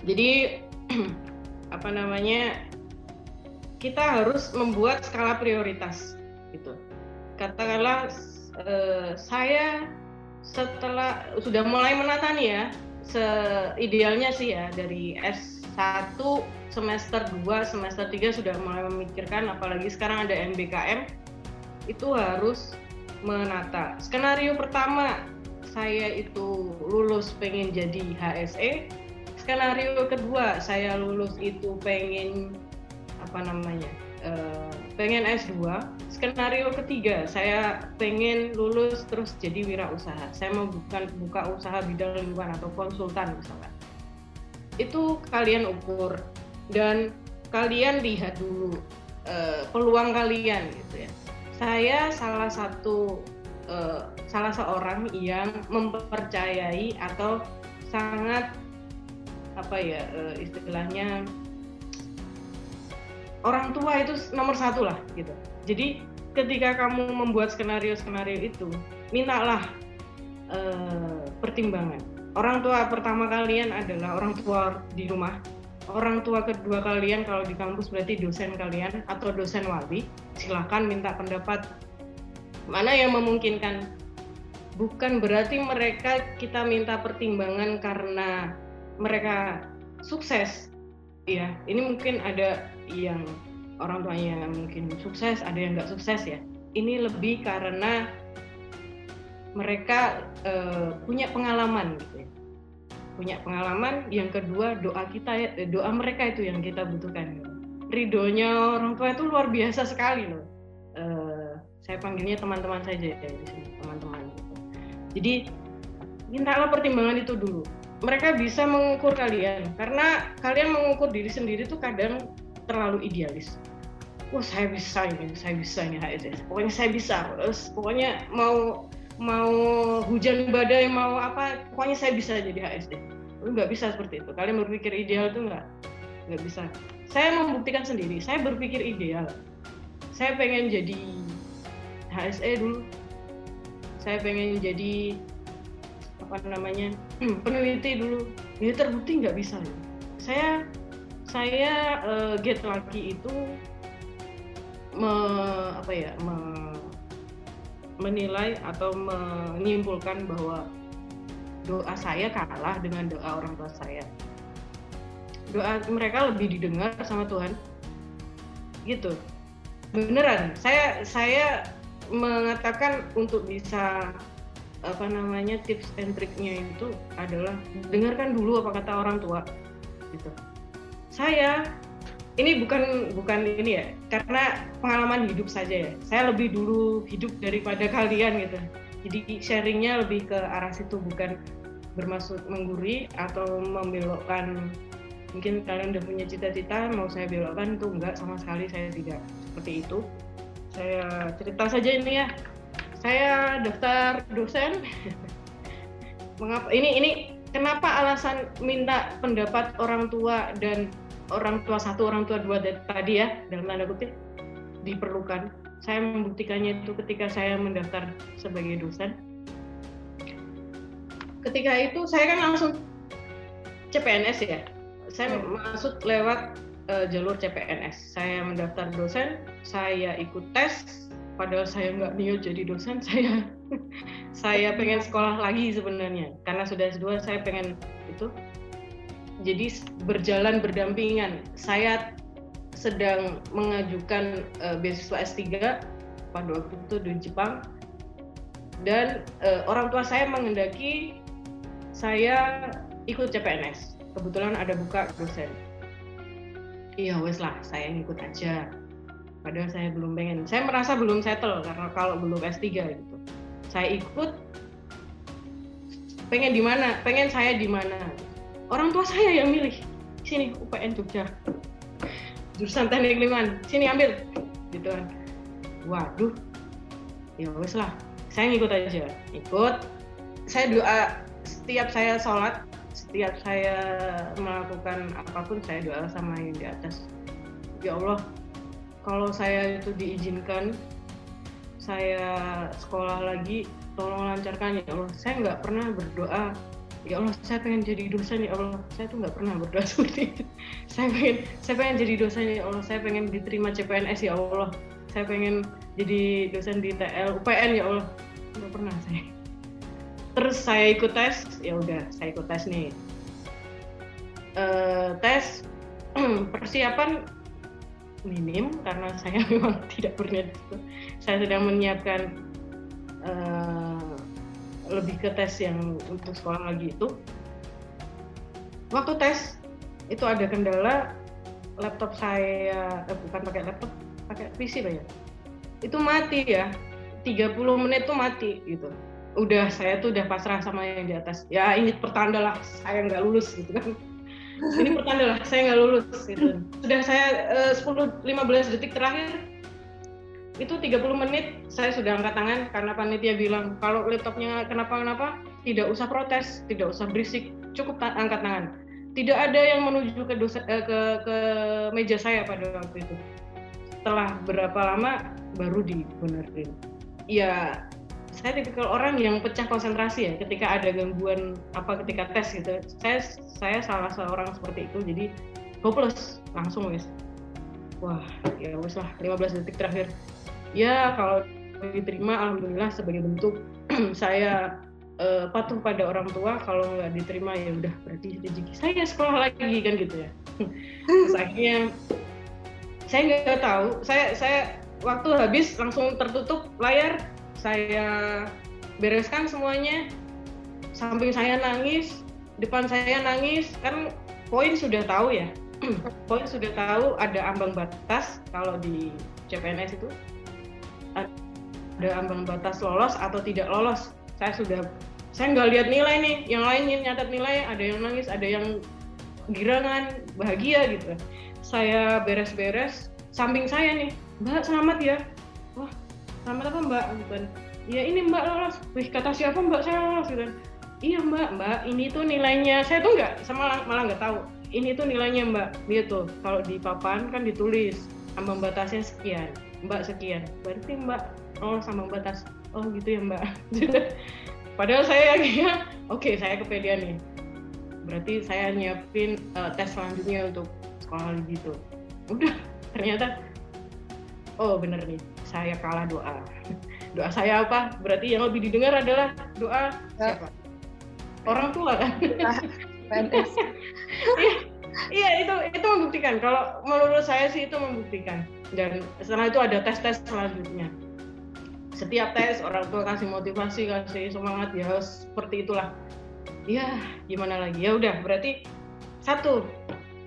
jadi [CLEARS THROAT] apa namanya kita harus membuat skala prioritas gitu katakanlah eh, saya setelah sudah mulai menata nih ya seidealnya sih ya dari S1 semester 2 semester 3 sudah mulai memikirkan apalagi sekarang ada MBKM itu harus menata. Skenario pertama saya itu lulus pengen jadi HSE skenario kedua saya lulus itu pengen apa namanya uh, pengen S2 skenario ketiga saya pengen lulus terus jadi wirausaha. Saya mau bukan buka usaha bidang lingkungan atau konsultan misalnya itu kalian ukur dan kalian lihat dulu uh, peluang kalian gitu ya. Saya salah satu uh, salah seorang yang mempercayai atau sangat apa ya uh, istilahnya orang tua itu nomor satu lah gitu. Jadi ketika kamu membuat skenario-skenario itu, mintalah uh, pertimbangan. Orang tua pertama kalian adalah orang tua di rumah. Orang tua kedua kalian kalau di kampus berarti dosen kalian atau dosen wali. Silahkan minta pendapat mana yang memungkinkan. Bukan berarti mereka kita minta pertimbangan karena mereka sukses. Ya, ini mungkin ada yang orang tuanya mungkin sukses, ada yang nggak sukses ya. Ini lebih karena mereka uh, punya pengalaman gitu ya. punya pengalaman yang kedua doa kita ya doa mereka itu yang kita butuhkan ridhonya orang tua itu luar biasa sekali loh uh, saya panggilnya teman-teman saja ya teman-teman jadi mintalah pertimbangan itu dulu mereka bisa mengukur kalian. Karena kalian mengukur diri sendiri tuh kadang terlalu idealis. Wah saya bisa ini saya bisa ini pokoknya saya bisa. Terus pokoknya mau mau hujan badai mau apa pokoknya saya bisa jadi HSD lu nggak bisa seperti itu. Kalian berpikir ideal tuh nggak nggak bisa. Saya membuktikan sendiri saya berpikir ideal. Saya pengen jadi HSE dulu. Saya pengen jadi apa namanya peneliti dulu. Ya terbukti nggak bisa ya. saya saya uh, get lagi itu me, apa ya me, menilai atau menyimpulkan bahwa doa saya kalah dengan doa orang tua saya. Doa mereka lebih didengar sama Tuhan. Gitu. Beneran saya saya mengatakan untuk bisa apa namanya tips and triknya itu adalah dengarkan dulu apa kata orang tua gitu. Saya ini bukan bukan ini ya karena pengalaman hidup saja ya. Saya lebih dulu hidup daripada kalian gitu. Jadi sharingnya lebih ke arah situ bukan bermaksud mengguri atau membelokkan. Mungkin kalian udah punya cita-cita mau saya belokkan itu enggak sama sekali saya tidak. Seperti itu. Saya cerita saja ini ya saya daftar dosen. Mengapa ini ini kenapa alasan minta pendapat orang tua dan orang tua satu orang tua dua tadi ya dalam tanda kutip diperlukan? Saya membuktikannya itu ketika saya mendaftar sebagai dosen. Ketika itu saya kan langsung CPNS ya. Saya hmm. masuk lewat uh, jalur CPNS saya mendaftar dosen saya ikut tes padahal saya nggak niat jadi dosen [LAUGHS] saya saya pengen sekolah lagi sebenarnya. Karena sudah S2 saya pengen itu. Jadi berjalan berdampingan. Saya sedang mengajukan uh, beasiswa S3 pada waktu itu di Jepang. Dan uh, orang tua saya mengendaki saya ikut CPNS kebetulan ada buka dosen. Iya wes lah saya ngikut aja padahal saya belum pengen. Saya merasa belum settle karena kalau belum S3 gitu. Saya ikut pengen di mana? Pengen saya di mana? Orang tua saya yang milih. Sini UPN Jogja. Jurusan teknik lingkungan. Sini ambil. Gitu kan. Waduh. Ya wes lah. Saya ngikut aja. Ikut. Saya doa setiap saya sholat setiap saya melakukan apa pun saya doa sama yang di atas. Ya Allah kalau saya itu diizinkan saya sekolah lagi tolong lancarkan ya Allah. Saya nggak pernah berdoa. Ya Allah saya pengen jadi dosen ya Allah. Saya tuh nggak pernah berdoa [LAUGHS] seperti itu. Saya pengen saya pengen jadi dosen ya Allah. Saya pengen diterima CPNS ya Allah. Saya pengen jadi dosen di TL UPN ya Allah. Nggak pernah saya. Terus saya ikut tes ya udah saya ikut tes nih. Uh, tes [CLEARS THROAT] persiapan minim karena saya [LAUGHS] memang tidak berniat itu. Saya sedang menyiapkan uh, lebih ke tes yang untuk sekolah lagi itu. Waktu tes itu ada kendala laptop saya eh, bukan pakai laptop, pakai PC lah ya. Itu mati ya. 30 menit tuh mati gitu. Udah saya tuh udah pasrah sama yang di atas. Ya ini pertanda lah saya nggak lulus gitu kan ini pertanda lah saya nggak lulus gitu. Sudah saya eh, uh, 10-15 detik terakhir itu 30 menit saya sudah angkat tangan karena panitia bilang kalau laptopnya kenapa-kenapa tidak usah protes tidak usah berisik cukup ta angkat tangan. Tidak ada yang menuju ke, dosa, uh, ke ke meja saya pada waktu itu. Setelah berapa lama baru dibenerin. Ya saya tipikal orang yang pecah konsentrasi ya ketika ada gangguan apa ketika tes gitu. Saya saya salah seorang seperti itu jadi hopeless langsung wes. Wah ya wes lah 15 detik terakhir. Ya kalau diterima alhamdulillah sebagai bentuk [CLEARS THROAT] saya uh, patuh pada orang tua kalau nggak diterima ya udah berarti rezeki saya sekolah lagi kan gitu ya. Terus akhirnya saya nggak tahu saya saya waktu habis langsung tertutup layar saya bereskan semuanya. Samping saya nangis depan saya nangis. Kan poin sudah tahu ya. [CLEARS THROAT] Poin sudah tahu ada ambang batas kalau di CPNS itu. Ada ambang batas lolos atau tidak lolos. Saya sudah saya nggak lihat nilai nih. Yang lain nyatat nilai ada yang nangis ada yang girangan bahagia gitu. Saya beres-beres. Samping saya nih mbak selamat ya selamat apa mbak? Gitu ya ini mbak lolos wih kata siapa mbak saya lolos gitu iya mbak mbak ini tuh nilainya. Saya tuh nggak sama malah nggak tahu. Ini tuh nilainya mbak. Tuh kalau di papan kan ditulis ambang batasnya sekian mbak sekian. Berarti mbak oh sama batas. Oh gitu ya mbak. [LAUGHS] Padahal saya akhirnya oke okay, saya kepedean nih. Berarti saya nyiapin uh, tes selanjutnya untuk sekolah gitu. Udah ternyata oh bener nih saya kalah doa. Doa saya apa? Berarti yang lebih didengar adalah doa siapa? Orang tua kan? Iya, iya itu itu membuktikan. Kalau menurut saya sih itu membuktikan. Dan setelah itu ada tes tes selanjutnya. Setiap tes orang tua kasih motivasi kasih semangat ya seperti itulah. Ya gimana lagi? Ya udah berarti satu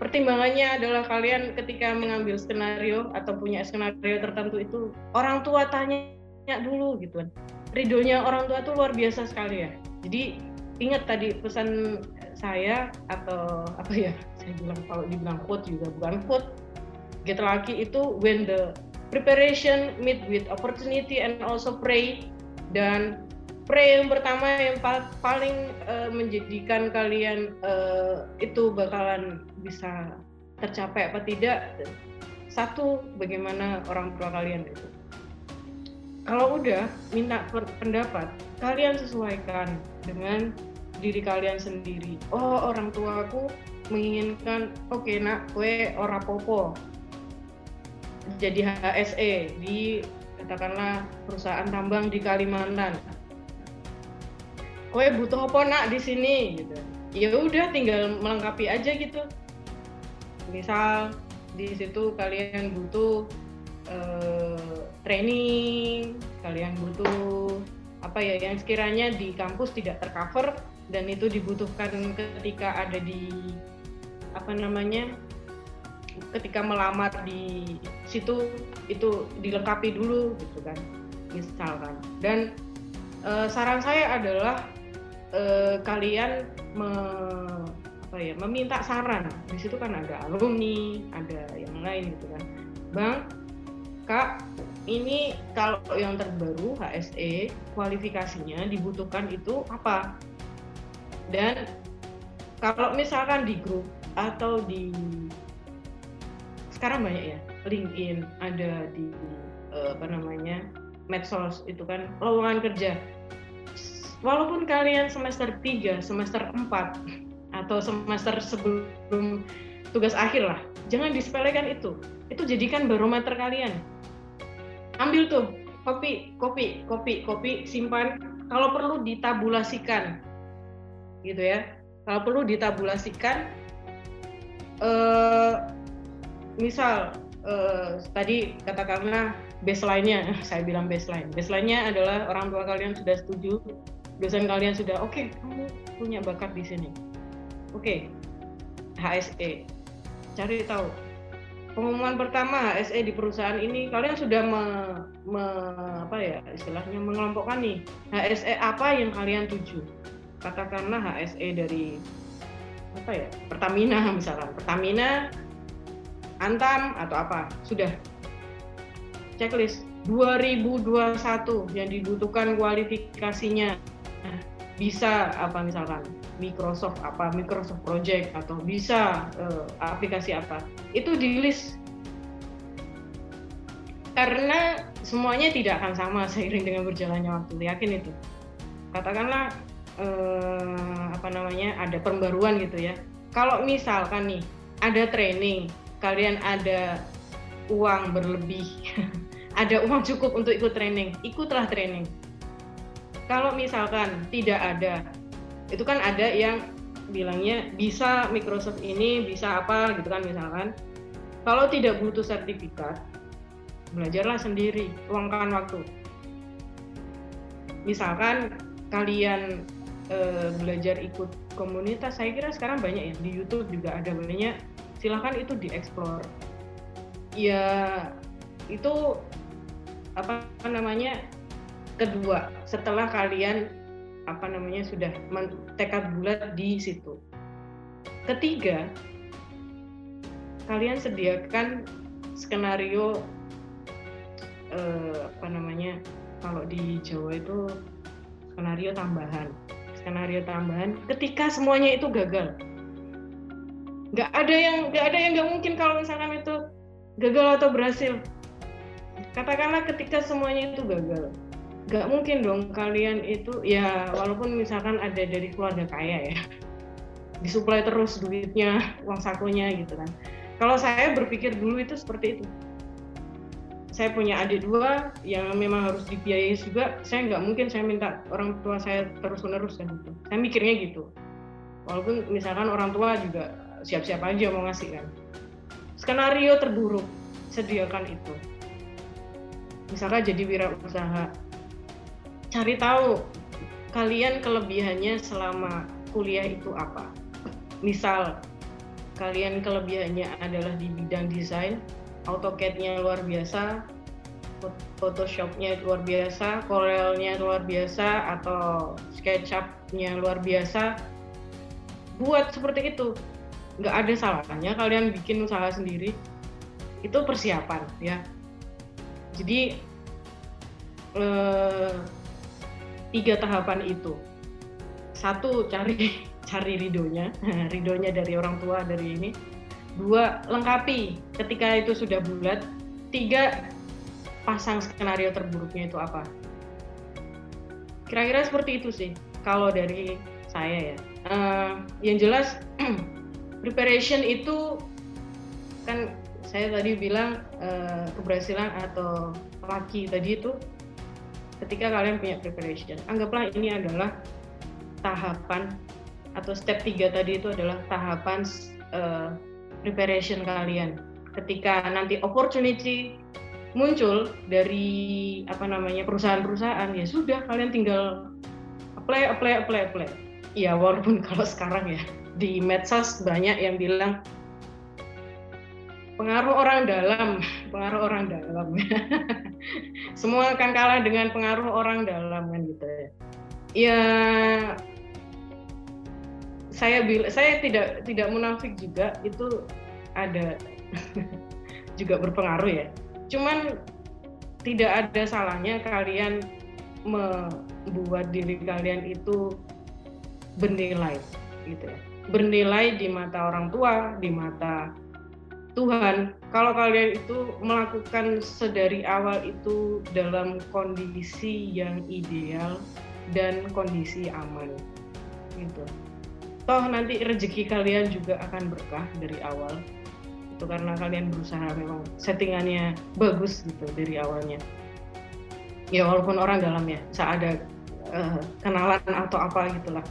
pertimbangannya adalah kalian ketika mengambil skenario atau punya skenario tertentu itu orang tua tanya dulu gitu kan. Ridonya orang tua itu luar biasa sekali ya. Jadi ingat tadi pesan saya atau apa ya saya bilang kalau dibilang quote juga bukan quote. Get lucky itu when the preparation meet with opportunity and also pray dan pray yang pertama yang paling uh, menjadikan kalian uh, itu bakalan bisa tercapai apa tidak satu bagaimana orang tua kalian itu. Kalau udah minta pendapat kalian sesuaikan dengan diri kalian sendiri. Oh orang tua aku menginginkan oke okay, nak kue ora popo jadi HSE di katakanlah perusahaan tambang di Kalimantan kue butuh apa nak di sini gitu. Ya udah tinggal melengkapi aja gitu. Misal di situ kalian butuh uh, training kalian butuh apa ya yang sekiranya di kampus tidak tercover dan itu dibutuhkan ketika ada di apa namanya ketika melamar di situ itu dilengkapi dulu gitu kan misalkan. Dan e, saran saya adalah e, kalian me, apa ya meminta saran. Di situ kan ada alumni ada yang lain gitu kan. Bang kak ini kalau yang terbaru HSE kualifikasinya dibutuhkan itu apa? Dan kalau misalkan di grup atau di sekarang banyak ya LinkedIn ada di uh, apa namanya medsos itu kan lowongan kerja walaupun kalian semester 3 semester 4 atau semester sebelum tugas akhir lah jangan disepelekan itu. Itu jadikan barometer kalian. Ambil tuh kopi kopi kopi kopi simpan. Kalau perlu ditabulasikan gitu ya. Kalau perlu ditabulasikan uh, misal uh, tadi katakanlah baseline-nya [LAUGHS] saya bilang baseline. Baseline-nya adalah orang tua kalian sudah setuju dosen kalian sudah oke okay, kamu punya bakat di sini. Oke okay, HSE cari tahu. Pengumuman pertama HSE di perusahaan ini kalian sudah me, me, apa ya istilahnya mengelompokkan nih HSE apa yang kalian tuju? Katakanlah HSE dari apa ya Pertamina [LAUGHS] misalkan. Pertamina Antam atau apa. Sudah. Checklist. 2021 yang dibutuhkan kualifikasinya bisa apa misalkan Microsoft apa Microsoft Project atau bisa uh, aplikasi apa itu di list. Karena semuanya tidak akan sama [LAUGHS] seiring dengan berjalannya waktu yakin itu? Katakanlah uh, apa namanya ada pembaruan gitu ya. Kalau misalkan nih ada training kalian ada uang berlebih [LAUGHS] ada uang cukup untuk ikut training ikutlah training kalau misalkan tidak ada itu kan ada yang bilangnya bisa Microsoft ini bisa apa gitu kan misalkan. Kalau tidak butuh sertifikat belajarlah sendiri luangkan waktu. Misalkan kalian uh, belajar ikut komunitas saya kira sekarang banyak ya di YouTube juga ada banyak silahkan itu dieksplor. Ya itu apa namanya kedua setelah kalian apa namanya sudah tekad bulat di situ. Ketiga kalian sediakan skenario eh, apa namanya kalau di Jawa itu skenario tambahan. Skenario tambahan ketika semuanya itu gagal. Nggak ada yang nggak ada yang nggak mungkin kalau misalkan itu gagal atau berhasil. Katakanlah ketika semuanya itu gagal nggak mungkin dong kalian itu ya walaupun misalkan ada dari keluarga kaya ya disuplai terus duitnya uang sakunya gitu kan. Kalau saya berpikir dulu itu seperti itu. Saya punya adik dua yang memang harus dibiayai juga saya nggak mungkin saya minta orang tua saya terus menerus kan gitu. Saya mikirnya gitu. Walaupun misalkan orang tua juga siap-siap aja mau ngasih kan. Skenario terburuk sediakan itu. Misalkan jadi wirausaha cari tahu kalian kelebihannya selama kuliah itu apa misal kalian kelebihannya adalah di bidang desain AutoCAD-nya luar biasa Photoshop-nya luar biasa, Corel-nya luar biasa, atau SketchUp-nya luar biasa. Buat seperti itu. Nggak ada salahnya kalian bikin usaha sendiri. Itu persiapan, ya. Jadi, eh, tiga tahapan itu. Satu, cari [LAUGHS] cari ridonya, [LAUGHS] ridonya dari orang tua dari ini. Dua, lengkapi ketika itu sudah bulat. Tiga, pasang skenario terburuknya itu apa. Kira-kira seperti itu sih kalau dari saya ya. Uh, yang jelas [CLEARS THROAT] preparation itu kan saya tadi bilang uh, keberhasilan atau laki tadi itu ketika kalian punya preparation. Anggaplah ini adalah tahapan atau step 3 tadi itu adalah tahapan uh, preparation kalian. Ketika nanti opportunity muncul dari apa namanya perusahaan-perusahaan ya sudah kalian tinggal apply apply apply apply. Ya walaupun [LAUGHS] kalau sekarang ya di medsos banyak yang bilang pengaruh orang dalam, pengaruh orang dalam. [LAUGHS] Semua akan kalah dengan pengaruh orang dalam kan gitu ya. Ya saya bil saya tidak tidak munafik juga itu ada [LAUGHS] juga berpengaruh ya. Cuman tidak ada salahnya kalian membuat diri kalian itu bernilai gitu ya. Bernilai di mata orang tua, di mata Tuhan. Kalau kalian itu melakukan sedari awal itu dalam kondisi yang ideal dan kondisi aman gitu. Toh nanti rezeki kalian juga akan berkah dari awal. Itu karena kalian berusaha memang settingannya bagus gitu dari awalnya. Ya walaupun orang dalam ya saat ada uh, kenalan atau apa gitulah.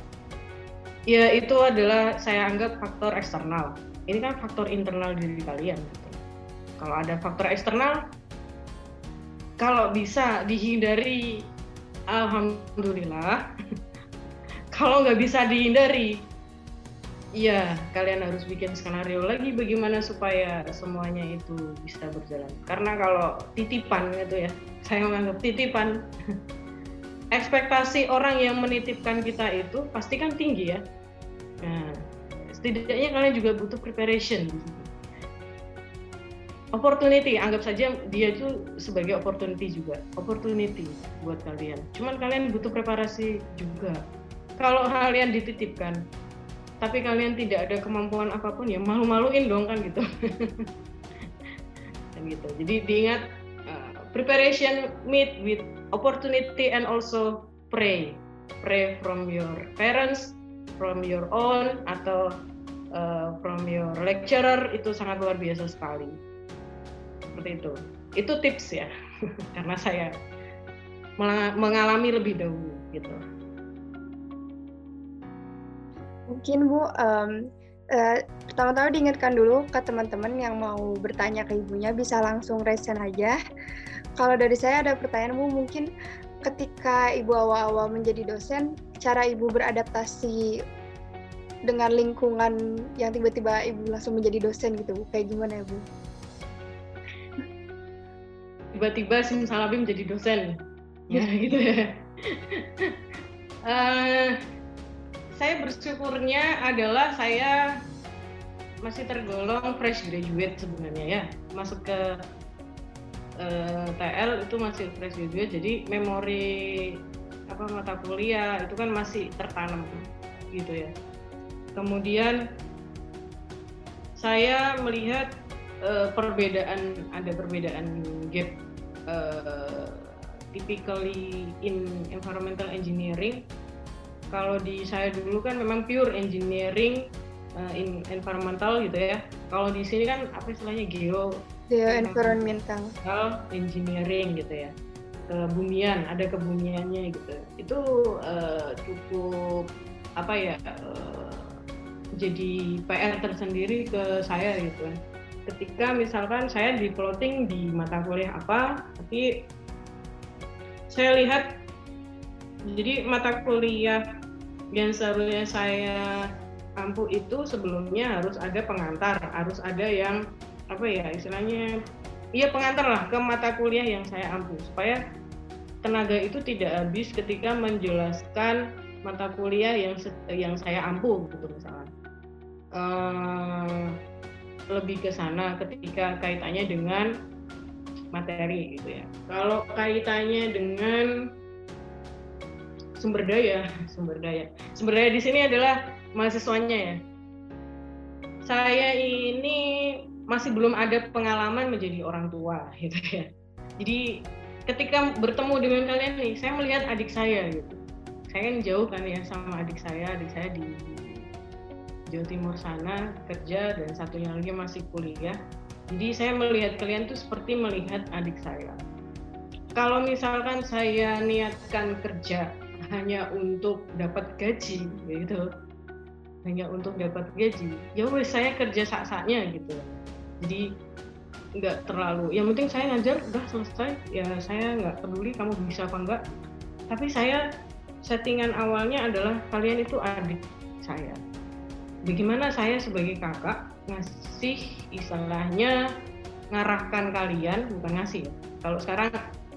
Ya itu adalah saya anggap faktor eksternal ini kan faktor internal diri kalian gitu. kalau ada faktor eksternal kalau bisa dihindari alhamdulillah [LAUGHS] kalau nggak bisa dihindari Iya, kalian harus bikin skenario lagi bagaimana supaya semuanya itu bisa berjalan. Karena kalau titipan gitu ya, [LAUGHS] saya menganggap titipan. [LAUGHS] Ekspektasi orang yang menitipkan kita itu pasti kan tinggi ya. Nah, setidaknya kalian juga butuh preparation. Opportunity, anggap saja dia itu sebagai opportunity juga. Opportunity buat kalian. Cuman kalian butuh preparasi juga. Kalau kalian dititipkan, tapi kalian tidak ada kemampuan apa pun ya malu-maluin dong kan gitu dan [LAUGHS] gitu jadi diingat uh, preparation meet with opportunity and also pray pray from your parents from your own atau uh, from your lecturer itu sangat luar biasa sekali. Seperti itu. Itu tips ya [LAUGHS] karena saya mengalami lebih dahulu gitu. Mungkin Bu, um, uh, pertama-tama diingatkan dulu ke teman-teman yang mau bertanya ke ibunya bisa langsung raise aja. Kalau dari saya ada pertanyaan Bu, mungkin ketika ibu awal-awal menjadi dosen, cara ibu beradaptasi dengan lingkungan yang tiba-tiba ibu langsung menjadi dosen gitu, kayak gimana ya bu? Tiba-tiba simsalabim menjadi dosen, ya gitu ya. uh, saya bersyukurnya adalah saya masih tergolong fresh graduate sebenarnya ya. Masuk ke uh, eh, TL itu masih fresh graduate jadi memori apa mata kuliah itu kan masih tertanam gitu ya kemudian saya melihat uh, perbedaan ada perbedaan gap uh, typically in environmental engineering kalau di saya dulu kan memang pure engineering uh, in environmental gitu ya. Kalau di sini kan apa istilahnya geo geo environmental engineering gitu ya. Kebumian, ada kebumiannya gitu. Itu uh, cukup apa ya uh, jadi PR tersendiri ke saya gitu kan. Ketika misalkan saya di plotting di mata kuliah apa, tapi saya lihat jadi mata kuliah yang seharusnya saya ampuh itu sebelumnya harus ada pengantar, harus ada yang apa ya istilahnya iya pengantar lah ke mata kuliah yang saya ampuh supaya tenaga itu tidak habis ketika menjelaskan mata kuliah yang yang saya ampuh gitu misalnya ehm, lebih ke sana ketika kaitannya dengan materi gitu ya kalau kaitannya dengan sumber daya [LAUGHS] sumber daya sumber daya di sini adalah mahasiswanya ya. Saya ini masih belum ada pengalaman menjadi orang tua [LAUGHS] gitu ya. Jadi ketika bertemu dengan kalian nih, saya melihat adik saya gitu. Saya kan jauh kan ya sama adik saya, adik saya di Jawa Timur sana kerja dan satunya lagi masih kuliah. Jadi saya melihat kalian tuh seperti melihat adik saya. Kalau misalkan saya niatkan kerja hanya untuk dapat gaji gitu, hanya untuk dapat gaji ya wes saya kerja sak-saknya gitu. Jadi nggak terlalu yang penting saya ngajar udah selesai. Ya saya nggak peduli kamu bisa apa enggak tapi saya settingan awalnya adalah kalian itu adik saya bagaimana saya sebagai kakak ngasih istilahnya ngarahkan kalian bukan ngasih ya kalau sekarang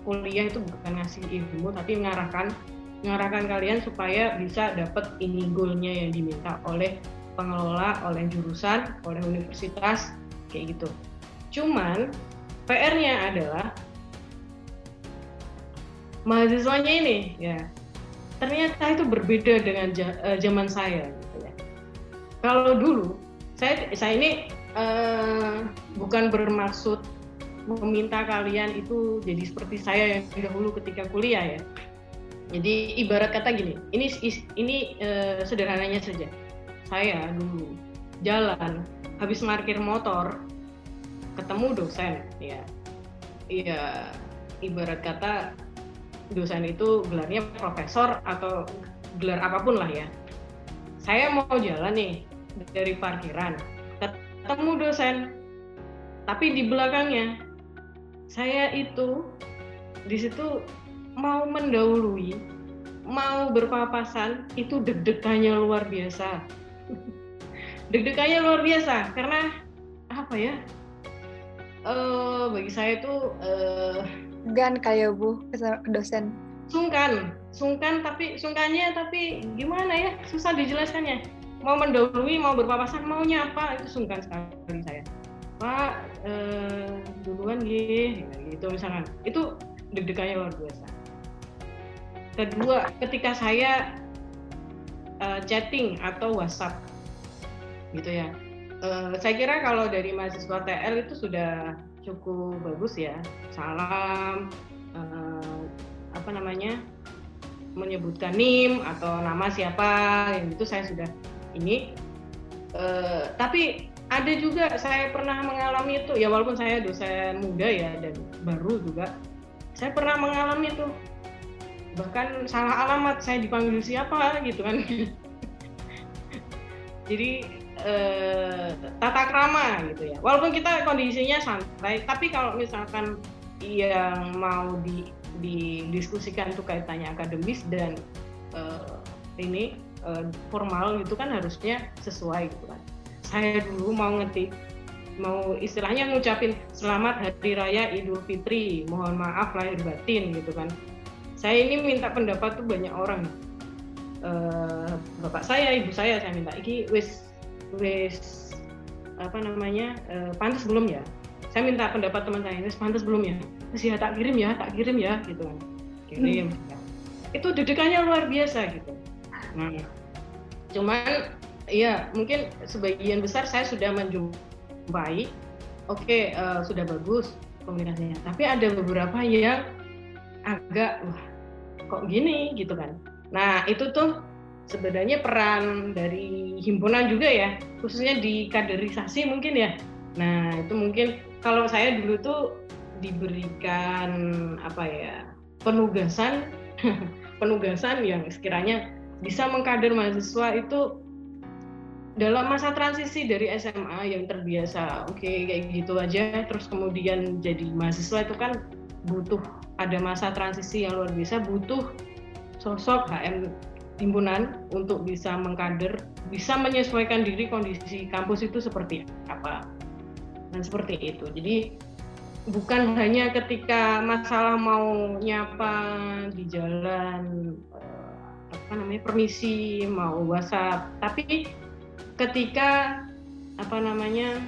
kuliah itu bukan ngasih ilmu tapi mengarahkan mengarahkan kalian supaya bisa dapat ini goalnya yang diminta oleh pengelola, oleh jurusan, oleh universitas, kayak gitu. Cuman PR-nya adalah mahasiswanya ini ya ternyata itu berbeda dengan eh, zaman saya. Kalau dulu saya saya ini uh, bukan bermaksud meminta kalian itu jadi seperti saya yang dahulu ketika kuliah ya jadi ibarat kata gini, ini ini uh, sederhananya saja. Saya dulu jalan habis parkir motor ketemu dosen ya. Iya, ibarat kata dosen itu gelarnya profesor atau gelar apa pun lah ya. Saya mau jalan nih dari parkiran, ketemu dosen, tapi di belakangnya saya itu di situ mau mendahului, mau berpapasan itu deg-degannya luar biasa. [LAUGHS] deg-degannya luar biasa karena apa ya? Uh, bagi saya itu uh, gan kayak bu dosen. Sungkan, sungkan tapi sungkannya tapi gimana ya? Susah dijelaskannya. Mau mendahului, mau berpapasan, maunya apa itu sungkan sekali saya. Pak, uh, duluan gitu misalnya. Itu deg-degannya luar biasa kedua ketika saya uh, chatting atau WhatsApp gitu ya uh, saya kira kalau dari mahasiswa TL itu sudah cukup bagus ya salam uh, apa namanya menyebutkan nim atau nama siapa yang itu saya sudah ini. Uh, tapi ada juga saya pernah mengalami itu. Ya walaupun saya dosen muda ya dan baru juga saya pernah mengalami itu. Bahkan salah alamat saya dipanggil siapa gitu kan. [LAUGHS] Jadi eh, tata krama gitu ya. Walaupun kita kondisinya santai tapi kalau misalkan yang mau di didiskusikan itu kaitannya akademis dan uh, ini uh, formal itu kan harusnya sesuai gitu kan. Saya dulu mau ngetik mau istilahnya ngucapin selamat hari raya Idul Fitri, mohon maaf lahir batin gitu kan. Saya ini minta pendapat tuh banyak orang. Uh, bapak saya, ibu saya saya minta iki wis wis apa namanya uh, pantas belum ya? Saya minta pendapat teman saya ini pantas belum ya? Terus ya tak kirim ya, tak kirim ya gitu kan. Kirim. Hmm. Itu dedekannya luar biasa gitu. Nah, cuman ya mungkin sebagian besar saya sudah menjumpai, oke okay, uh, eh, sudah bagus komunikasinya. Tapi ada beberapa yang agak wah kok gini gitu kan. Nah itu tuh sebenarnya peran dari himpunan juga ya, khususnya di kaderisasi mungkin ya. Nah itu mungkin kalau saya dulu tuh diberikan apa ya penugasan [LAUGHS] penugasan yang sekiranya bisa mengkader mahasiswa itu dalam masa transisi dari SMA yang terbiasa oke okay, kayak gitu aja terus kemudian jadi mahasiswa itu kan butuh ada masa transisi yang luar biasa butuh sosok HM himpunan untuk bisa mengkader bisa menyesuaikan diri kondisi kampus itu seperti apa. Dan seperti itu. Jadi bukan hanya ketika masalah mau nyapa di jalan apa namanya permisi mau WhatsApp tapi ketika apa namanya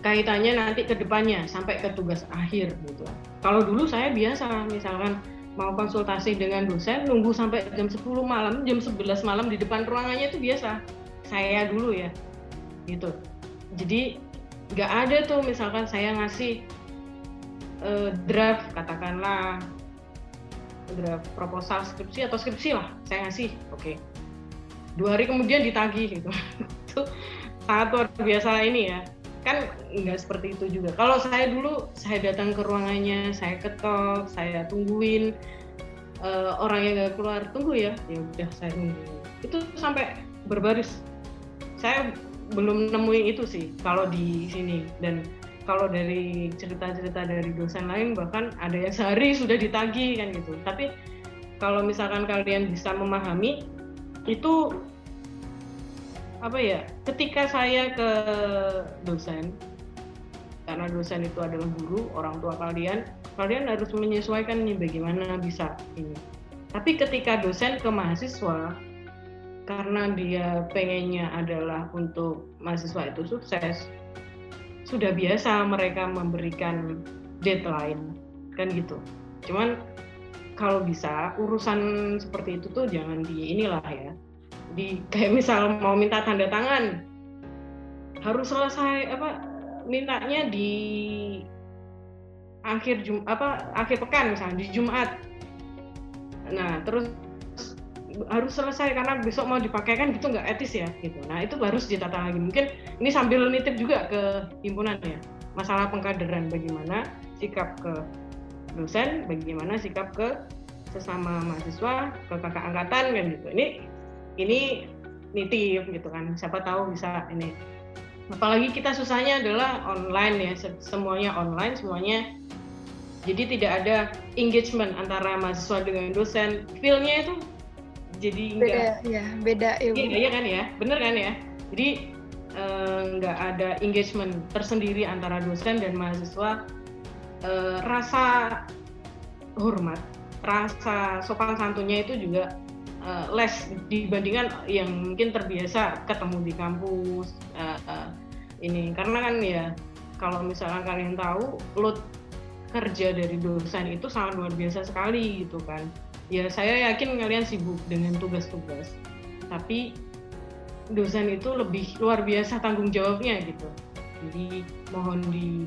kaitannya nanti ke depannya sampai ke tugas akhir gitu. Kalau dulu saya biasa misalkan mau konsultasi dengan dosen nunggu sampai jam 10 malam, jam 11 malam di depan ruangannya itu biasa. Saya dulu ya. Gitu. Jadi nggak ada tuh misalkan saya ngasih uh, draft katakanlah draft proposal skripsi atau skripsi lah saya ngasih oke. Okay. dua hari kemudian ditagih gitu. [LAUGHS] Itu sangat luar biasa ini ya. Kan nggak seperti itu juga. Kalau saya dulu saya datang ke ruangannya saya ketok saya tungguin uh, orang yang nggak keluar tunggu ya. Ya udah saya tunggu itu sampai berbaris. Saya belum nemuin itu sih kalau di sini. Dan kalau dari cerita-cerita dari dosen lain bahkan ada yang sehari [LAUGHS] sudah ditagi kan gitu. Tapi kalau misalkan kalian bisa memahami itu apa ya ketika saya ke dosen karena dosen itu adalah guru orang tua kalian kalian harus menyesuaikan nih bagaimana bisa ini. Tapi ketika dosen ke mahasiswa karena dia pengennya adalah untuk mahasiswa itu sukses sudah biasa mereka memberikan deadline kan gitu. Cuman kalau bisa urusan seperti itu tuh jangan di inilah ya. Di kayak misal mau minta tanda tangan harus selesai apa mintanya di akhir jum apa akhir pekan misalnya di Jumat. Nah terus harus selesai karena besok mau dipakai kan gitu nggak etis ya gitu. Nah itu harus ditata lagi. Mungkin ini sambil nitip juga ke himpunan ya. Masalah pengkaderan bagaimana sikap ke dosen bagaimana sikap ke sesama mahasiswa ke kakak angkatan kan gitu. Ini ini nitip gitu kan. Siapa tahu bisa ini. Apalagi kita susahnya adalah online ya. Semuanya online semuanya. Jadi tidak ada engagement antara mahasiswa dengan dosen. Feelnya itu jadi beda ya beda ya iya, iya kan ya? Bener kan ya? Jadi eh, nggak uh, ada engagement tersendiri antara dosen dan mahasiswa. Uh, rasa hormat rasa sopan santunnya itu juga uh, less dibandingkan yang mungkin terbiasa ketemu di kampus uh, uh, ini. Karena kan ya kalau misalnya kalian tahu load kerja dari dosen itu sangat luar biasa sekali gitu kan ya saya yakin kalian sibuk dengan tugas-tugas. Tapi dosen itu lebih luar biasa tanggung jawabnya gitu. Jadi mohon di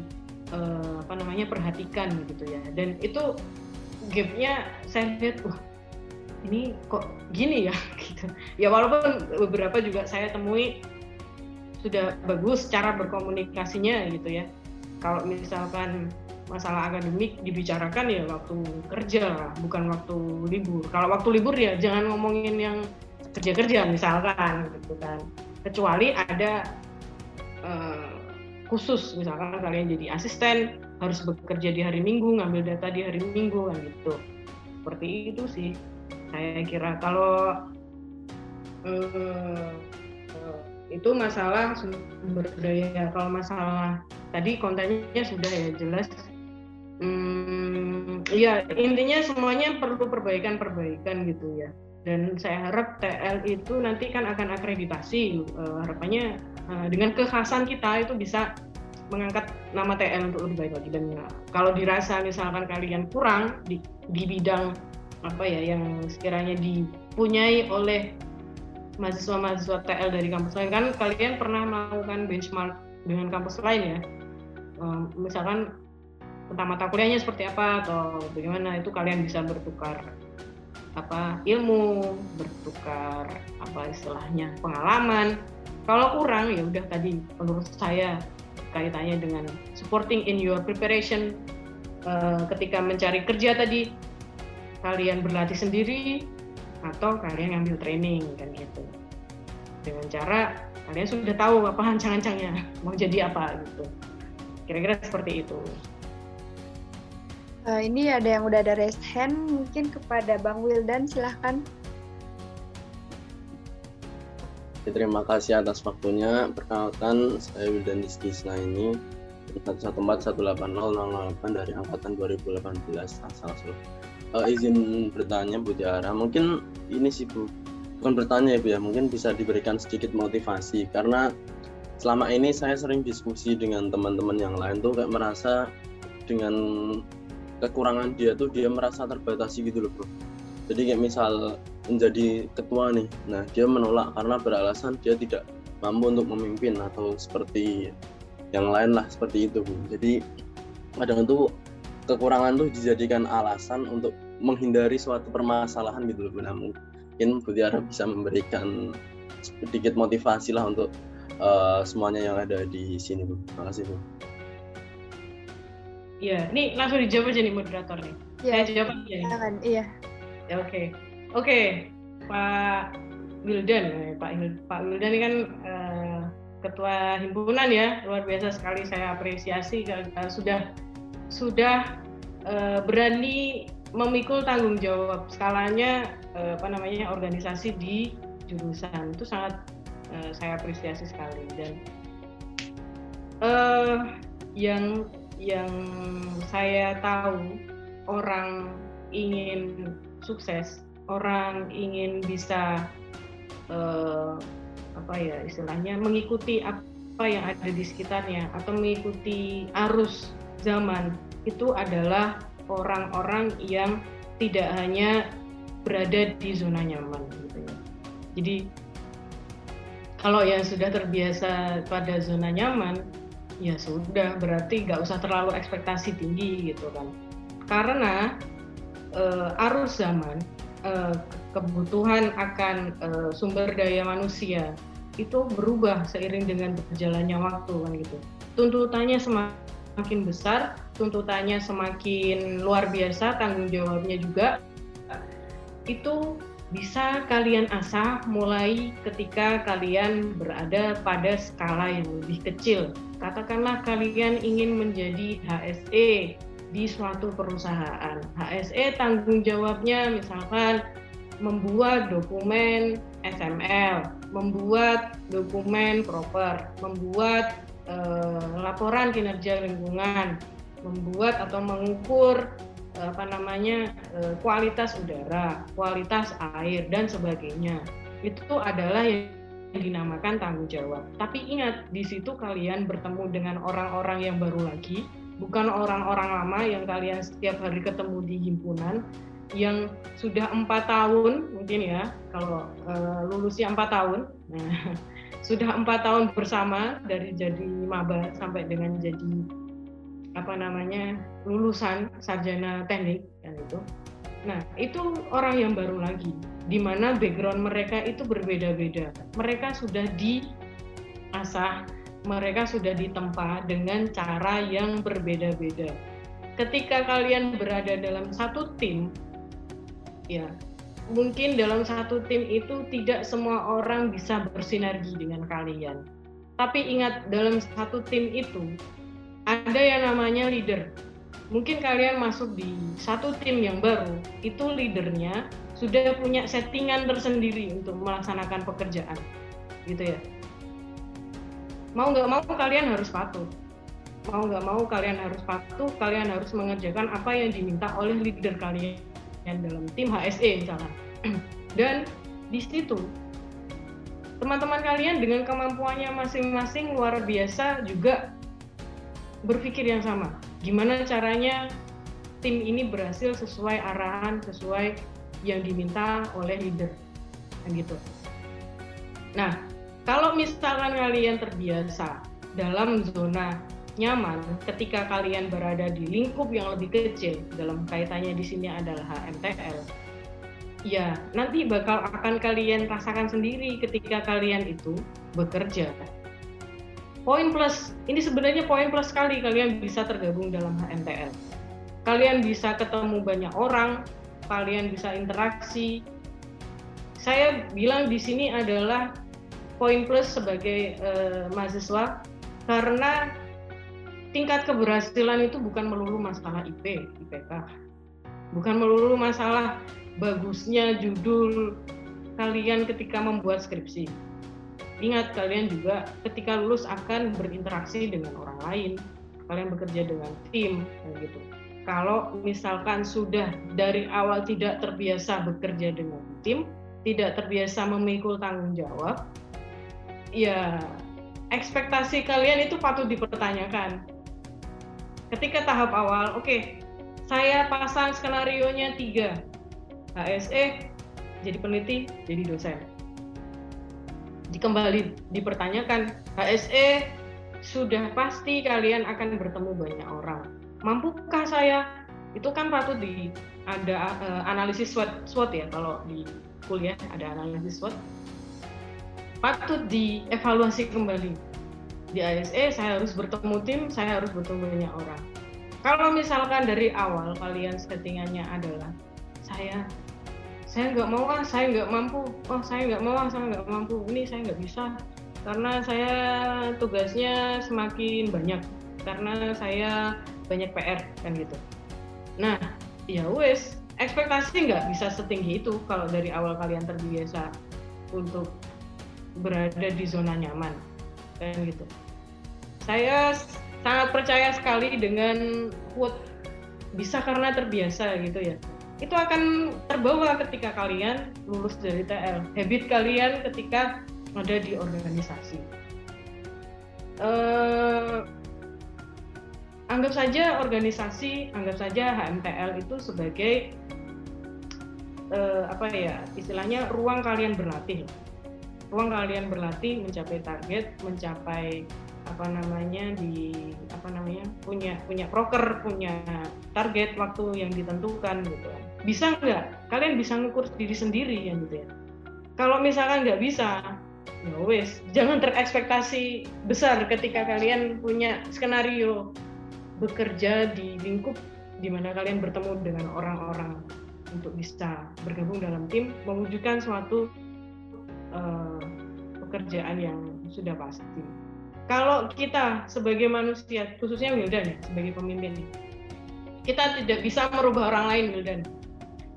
uh, apa namanya perhatikan gitu ya. Dan itu gapnya saya lihat wah ini kok gini ya? [LAUGHS] Gitu. Ya walaupun beberapa juga saya temui sudah bagus cara berkomunikasinya gitu ya. Kalau misalkan masalah akademik dibicarakan ya waktu kerja bukan waktu libur. Kalau waktu libur ya jangan ngomongin yang kerja-kerja misalkan gitu kan. Kecuali ada uh, khusus misalkan kalian jadi asisten harus bekerja di hari Minggu ngambil data di hari Minggu kan gitu seperti itu sih saya kira kalau eh, itu masalah sumber daya kalau masalah tadi kontennya sudah ya jelas hmm, ya intinya semuanya perlu perbaikan-perbaikan gitu ya. Dan saya harap TL itu nanti kan akan akreditasi uh, harapannya uh, dengan kekhasan kita itu bisa mengangkat nama TL untuk lebih baik lagi. Dan uh, kalau dirasa misalkan kalian kurang di, di bidang apa ya yang sekiranya dipunyai oleh mahasiswa-mahasiswa TL dari kampus lain kan kalian pernah melakukan benchmark dengan kampus lain ya. Uh, misalkan tentang mata kuliahnya seperti apa atau bagaimana itu kalian bisa bertukar apa ilmu bertukar apa istilahnya pengalaman. Kalau kurang ya udah tadi menurut saya kaitannya dengan supporting in your preparation uh, ketika mencari kerja tadi kalian berlatih sendiri atau kalian ngambil training kan gitu. Dengan cara kalian sudah tahu apa [LAUGHS] hancang-hancangnya mau jadi apa gitu. Kira-kira seperti itu Uh, ini ada yang udah ada raise hand, mungkin kepada Bang Wildan, silahkan. Terima kasih atas waktunya. Perkenalkan, saya Wildan Diskisna ini 114 dari Angkatan 2018 asal Solo. Uh, izin bertanya Bu Tiara, mungkin ini sih Bu, bukan bertanya ya Bu ya, mungkin bisa diberikan sedikit motivasi karena selama ini saya sering diskusi dengan teman-teman yang lain tuh kayak merasa dengan kekurangan dia tuh dia merasa terbatasi gitu loh bro. Jadi kayak misal menjadi ketua nih nah dia menolak karena beralasan dia tidak mampu untuk memimpin atau seperti yang lain lah seperti itu bu. Jadi kadang itu kekurangan tuh dijadikan alasan untuk menghindari suatu permasalahan gitu loh nah, mungkin Bu Tiara bisa memberikan sedikit motivasi lah untuk uh, semuanya yang ada di sini bu. Terima kasih bu Iya, ini langsung dijawab aja nih moderator nih. Ya, Saya jawab aja nih. Silakan, iya. Ya, oke. Okay. Oke, okay. Pak Wildan, eh, Pak Pak Wildan ini kan uh, ketua himpunan ya, luar biasa sekali saya apresiasi uh, sudah sudah uh, berani memikul tanggung jawab skalanya uh, apa namanya organisasi di jurusan itu sangat uh, saya apresiasi sekali dan uh, yang yang saya tahu orang ingin sukses, orang ingin bisa uh, apa ya istilahnya mengikuti apa yang ada di sekitarnya atau mengikuti arus zaman itu adalah orang-orang yang tidak hanya berada di zona nyaman gitu ya. Jadi kalau yang sudah terbiasa pada zona nyaman ya sudah berarti nggak usah terlalu ekspektasi tinggi gitu kan. Karena uh, arus zaman uh, kebutuhan akan uh, sumber daya manusia itu berubah seiring dengan berjalannya waktu kan gitu. Tuntutannya semakin besar tuntutannya semakin luar biasa tanggung jawabnya juga itu bisa kalian asah mulai ketika kalian berada pada skala yang lebih kecil. Katakanlah kalian ingin menjadi HSE di suatu perusahaan. HSE tanggung jawabnya misalkan membuat dokumen XML, membuat dokumen proper, membuat eh, laporan kinerja lingkungan, membuat atau mengukur apa namanya eh, kualitas udara, kualitas air dan sebagainya. Itu adalah yang dinamakan tanggung jawab. Tapi ingat di situ kalian bertemu dengan orang-orang yang baru lagi, bukan orang-orang lama yang kalian setiap hari ketemu di himpunan yang sudah empat tahun mungkin ya kalau uh, lulusnya empat tahun nah [LAUGHS] sudah empat tahun bersama dari jadi maba sampai dengan jadi apa namanya lulusan sarjana teknik kan itu. Nah itu orang yang baru lagi, di mana background mereka itu berbeda-beda. Mereka sudah diasah, mereka sudah ditempa dengan cara yang berbeda-beda. Ketika kalian berada dalam satu tim, ya mungkin dalam satu tim itu tidak semua orang bisa bersinergi dengan kalian Tapi ingat dalam satu tim itu ada yang namanya leader. Mungkin kalian masuk di satu tim yang baru, itu leadernya sudah punya settingan tersendiri untuk melaksanakan pekerjaan, gitu ya. Mau nggak mau kalian harus patuh. Mau nggak mau kalian harus patuh, kalian harus mengerjakan apa yang diminta oleh leader kalian dalam tim HSE misalnya. [CLEARS THROAT] Dan di situ teman-teman kalian dengan kemampuannya masing-masing luar biasa juga berpikir yang sama. Gimana caranya tim ini berhasil sesuai arahan, sesuai yang diminta oleh leader. Nah, gitu. Nah, kalau misalkan kalian terbiasa dalam zona nyaman ketika kalian berada di lingkup yang lebih kecil dalam kaitannya di sini adalah HMTL ya nanti bakal akan kalian rasakan sendiri ketika kalian itu bekerja. Poin plus, ini sebenarnya poin plus sekali kalian bisa tergabung dalam HMTL. Kalian bisa ketemu banyak orang, kalian bisa interaksi. Saya bilang di sini adalah poin plus sebagai uh, mahasiswa karena tingkat keberhasilan itu bukan melulu masalah IP, IPK. Bukan melulu masalah bagusnya judul kalian ketika membuat skripsi. Ingat kalian juga ketika lulus akan berinteraksi dengan orang lain, kalian bekerja dengan tim gitu. Kalau misalkan sudah dari awal tidak terbiasa bekerja dengan tim, tidak terbiasa memikul tanggung jawab, ya ekspektasi kalian itu patut dipertanyakan. Ketika tahap awal, oke, okay, saya pasang skenario nya tiga, HSE jadi peneliti, jadi dosen. Dikembali dipertanyakan, HSE sudah pasti kalian akan bertemu banyak orang. Mampukah saya? Itu kan patut di ada uh, analisis SWOT, SWOT ya kalau di kuliah ada analisis SWOT. Patut dievaluasi kembali. Di ASE saya harus bertemu tim, saya harus bertemu banyak orang. Kalau misalkan dari awal kalian settingannya adalah saya saya nggak mau ah saya nggak mampu. Oh saya nggak mau ah saya nggak mampu. Ini saya nggak bisa. Karena saya tugasnya semakin banyak. Karena saya banyak PR kan gitu. Nah ya wes ekspektasi nggak bisa setinggi itu kalau dari awal kalian terbiasa untuk berada di zona nyaman kan gitu. Saya sangat percaya sekali dengan quote bisa karena terbiasa gitu ya itu akan terbawa ketika kalian lulus dari TL. Habit kalian ketika ada di organisasi. Uh, anggap saja organisasi, anggap saja HMTL itu sebagai uh, apa ya istilahnya ruang kalian berlatih. Ruang kalian berlatih mencapai target, mencapai apa namanya di apa namanya punya punya proker punya target waktu yang ditentukan gitu bisa nggak? Kalian bisa ngukur diri sendiri ya gitu ya. Kalau misalkan nggak bisa ya wes jangan terekspektasi besar ketika kalian punya skenario bekerja di lingkup di mana kalian bertemu dengan orang-orang untuk bisa bergabung dalam tim mewujudkan suatu uh, pekerjaan yang sudah pasti. Kalau kita sebagai manusia, khususnya Wildan ya, sebagai pemimpin, kita tidak bisa merubah orang lain, Wildan.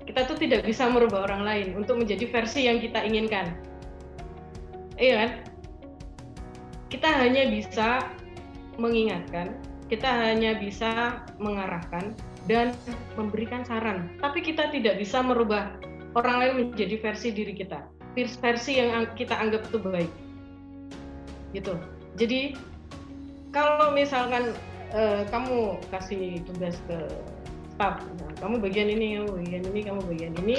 Kita tuh tidak bisa merubah orang lain untuk menjadi versi yang kita inginkan. Iya kan? Kita hanya bisa mengingatkan, kita hanya bisa mengarahkan dan memberikan saran. Tapi kita tidak bisa merubah orang lain menjadi versi diri kita, versi yang kita anggap itu baik. Gitu jadi kalau misalkan uh, kamu kasih tugas ke staff nah, kamu bagian ini kamu bagian ini kamu bagian ini.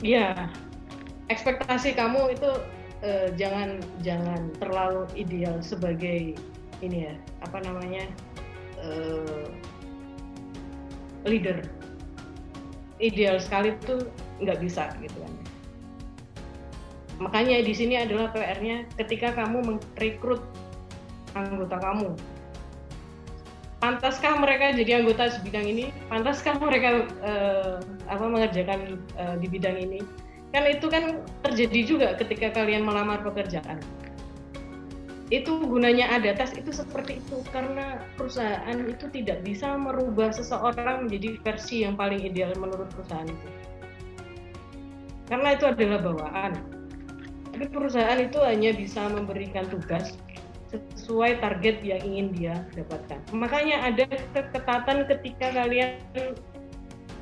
Ya ekspektasi kamu itu uh, jangan jangan terlalu ideal sebagai ini ya apa namanya uh, leader. Ideal sekali itu nggak bisa gitu kan. Makanya di sini adalah PR-nya ketika kamu merekrut anggota kamu. Pantaskah mereka jadi anggota di bidang ini? Pantaskah mereka uh, apa mengerjakan uh, di bidang ini? kan itu kan terjadi juga ketika kalian melamar pekerjaan itu gunanya ada tes itu seperti itu karena perusahaan itu tidak bisa merubah seseorang menjadi versi yang paling ideal menurut perusahaan itu karena itu adalah bawaan tapi perusahaan itu hanya bisa memberikan tugas sesuai target yang ingin dia dapatkan makanya ada keketatan ketika kalian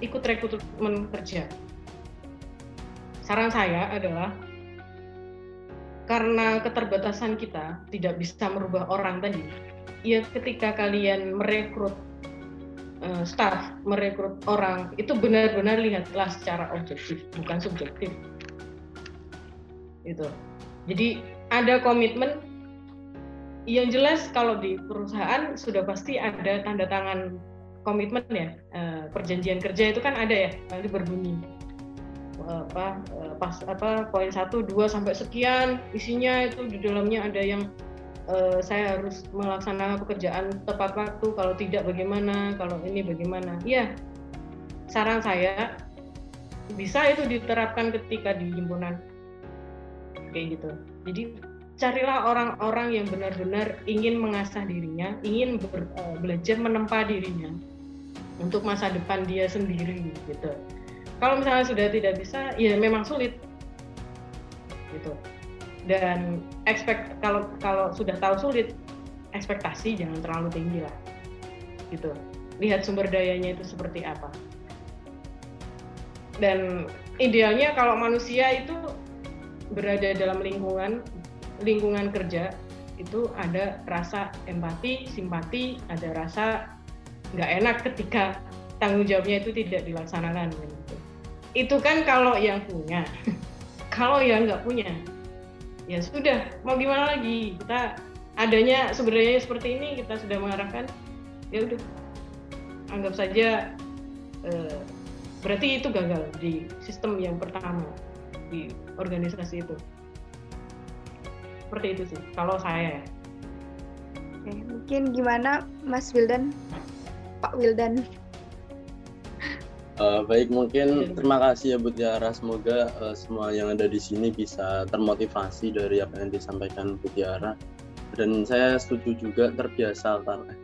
ikut rekrutmen kerja saran saya adalah karena keterbatasan kita tidak bisa merubah orang tadi, ya ketika kalian merekrut uh, staff, merekrut orang, itu benar-benar lihatlah secara objektif, bukan subjektif. Itu. Jadi ada komitmen yang jelas kalau di perusahaan sudah pasti ada tanda tangan komitmen ya. Uh, perjanjian kerja itu kan ada ya nanti berbunyi. Apa eh, pas apa poin satu dua sampai sekian isinya itu di dalamnya ada yang uh, saya harus melaksanakan pekerjaan tepat waktu kalau tidak bagaimana kalau ini bagaimana. Iya saran saya bisa itu diterapkan ketika di himpunan. Kayak gitu. Jadi carilah orang-orang yang benar-benar ingin mengasah dirinya ingin ber, uh, belajar menempa dirinya untuk masa depan dia sendiri gitu. Kalau misalnya sudah tidak bisa ya memang sulit gitu. Dan expect kalau kalau sudah tahu sulit ekspektasi jangan terlalu tinggi lah gitu. Lihat sumber dayanya itu seperti apa. Dan idealnya kalau manusia itu berada dalam lingkungan lingkungan kerja itu ada rasa empati, simpati, ada rasa nggak enak ketika tanggung jawabnya itu tidak dilaksanakan. Gitu. Itu kan kalau yang punya. [LAUGHS] Kalau yang nggak punya ya sudah mau gimana lagi? Kita adanya sebenarnya seperti ini kita sudah mengarahkan ya udah anggap saja eh, berarti itu gagal di sistem yang pertama di organisasi itu seperti itu sih kalau saya Oke, mungkin gimana Mas Wildan Pak Wildan Uh, baik, mungkin terima kasih ya Bu Tiara. Semoga uh, semua yang ada di sini bisa termotivasi dari apa yang disampaikan Bu Tiara. Dan saya setuju juga terbiasa karena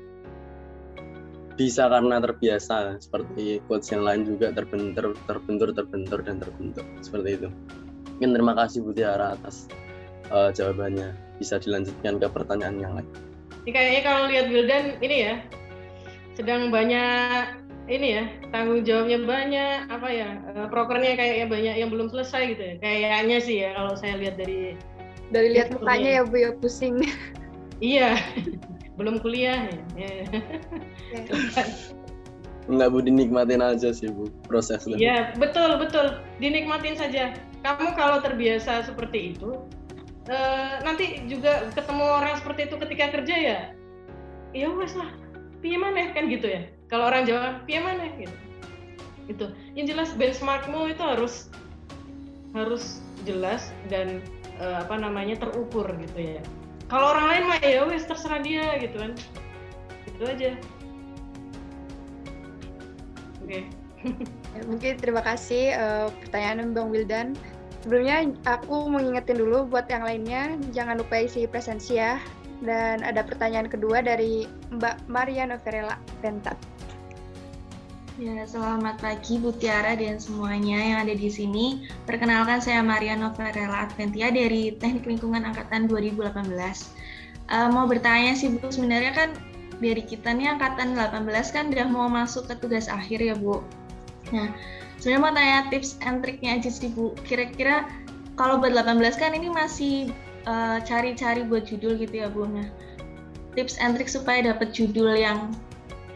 bisa karena terbiasa seperti quotes yang lain juga terbentur, terbentur, terbentur dan terbentur seperti itu. Mungkin terima kasih Bu Tiara atas uh, jawabannya. Bisa dilanjutkan ke pertanyaan yang lain. Ini kayaknya kalau lihat Wildan ini ya sedang banyak ini ya tanggung jawabnya banyak apa ya uh, prokernya kayaknya banyak yang belum selesai gitu ya kayaknya sih ya kalau saya lihat dari dari lihat mukanya ya bu ya pusing iya [LAUGHS] belum kuliah ya, ya. Enggak bu dinikmatin aja sih bu prosesnya. Iya betul betul dinikmatin saja. Kamu kalau terbiasa seperti itu, uh, nanti juga ketemu orang seperti itu ketika kerja ya, ya wes lah, gimana kan gitu ya. Kalau orang Jawa piye mana gitu. Itu yang jelas benchmarkmu itu harus harus jelas dan uh, apa namanya terukur gitu ya. Kalau orang lain mah ya wes terserah dia gitu kan. Itu aja. Oke. Okay. ya, mungkin terima kasih uh, pertanyaan Bang Wildan sebelumnya aku mau ngingetin dulu buat yang lainnya jangan lupa isi presensi ya dan ada pertanyaan kedua dari Mbak Maria Noverella Pentat Ya, selamat pagi Bu Tiara dan semuanya yang ada di sini. Perkenalkan saya Maria Novarela Adventia dari Teknik Lingkungan Angkatan 2018. Uh, eh, mau bertanya sih Bu, sebenarnya kan dari kita nih Angkatan 18 kan udah mau masuk ke tugas akhir ya Bu. Nah, sebenarnya mau tanya tips and triknya aja sih Bu. Kira-kira kalau buat 18 kan ini masih eh, cari-cari uh, buat judul gitu ya Bu. Nah, tips and trik supaya dapat judul yang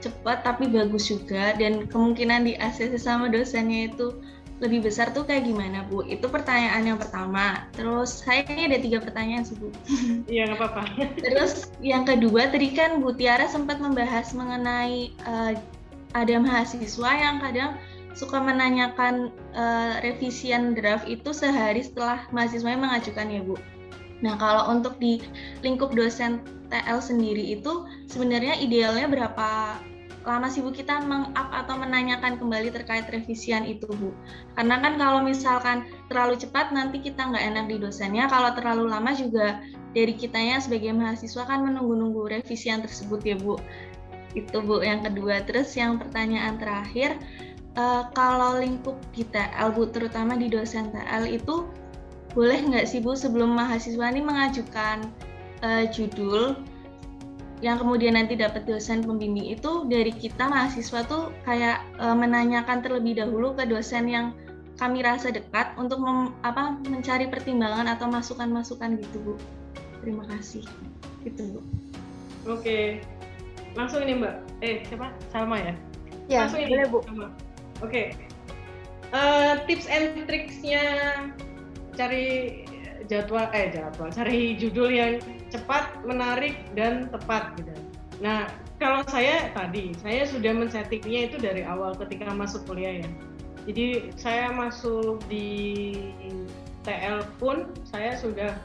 cepat tapi bagus juga dan kemungkinan di ACC sama dosennya itu lebih besar tuh kayak gimana Bu? Itu pertanyaan yang pertama. Terus saya ini ada tiga pertanyaan sih Bu. [LAUGHS] Iya nggak apa-apa. [LAUGHS] Terus yang kedua tadi kan Bu Tiara sempat membahas mengenai uh, ada mahasiswa yang kadang suka menanyakan uh, revisian draft itu sehari setelah mahasiswanya mengajukan ya Bu. Nah kalau untuk di lingkup dosen TL sendiri itu sebenarnya idealnya berapa lama sih Bu kita meng-up atau menanyakan kembali terkait revisian itu Bu? Karena kan kalau misalkan terlalu cepat nanti kita nggak enak di dosennya, kalau terlalu lama juga dari kitanya sebagai mahasiswa kan menunggu-nunggu revisian tersebut ya Bu. Itu Bu yang kedua. Terus yang pertanyaan terakhir, uh, kalau lingkup kita, Bu, terutama di dosen TL itu boleh nggak sih Bu sebelum mahasiswa ini mengajukan uh, judul yang kemudian nanti dapat dosen pembimbing itu dari kita mahasiswa tuh kayak e, menanyakan terlebih dahulu ke dosen yang kami rasa dekat untuk mem, apa mencari pertimbangan atau masukan-masukan gitu Bu. Terima kasih. Gitu Bu. Oke. Langsung ini Mbak. Eh, siapa? Salma ya? Ya, Langsung ini. boleh Bu. Oke. Uh, tips and tricksnya cari jadwal eh jadwal cari judul yang cepat, menarik dan tepat gitu. Nah, kalau saya tadi saya sudah men-settingnya itu dari awal ketika masuk kuliah ya. Jadi saya masuk di TL pun saya sudah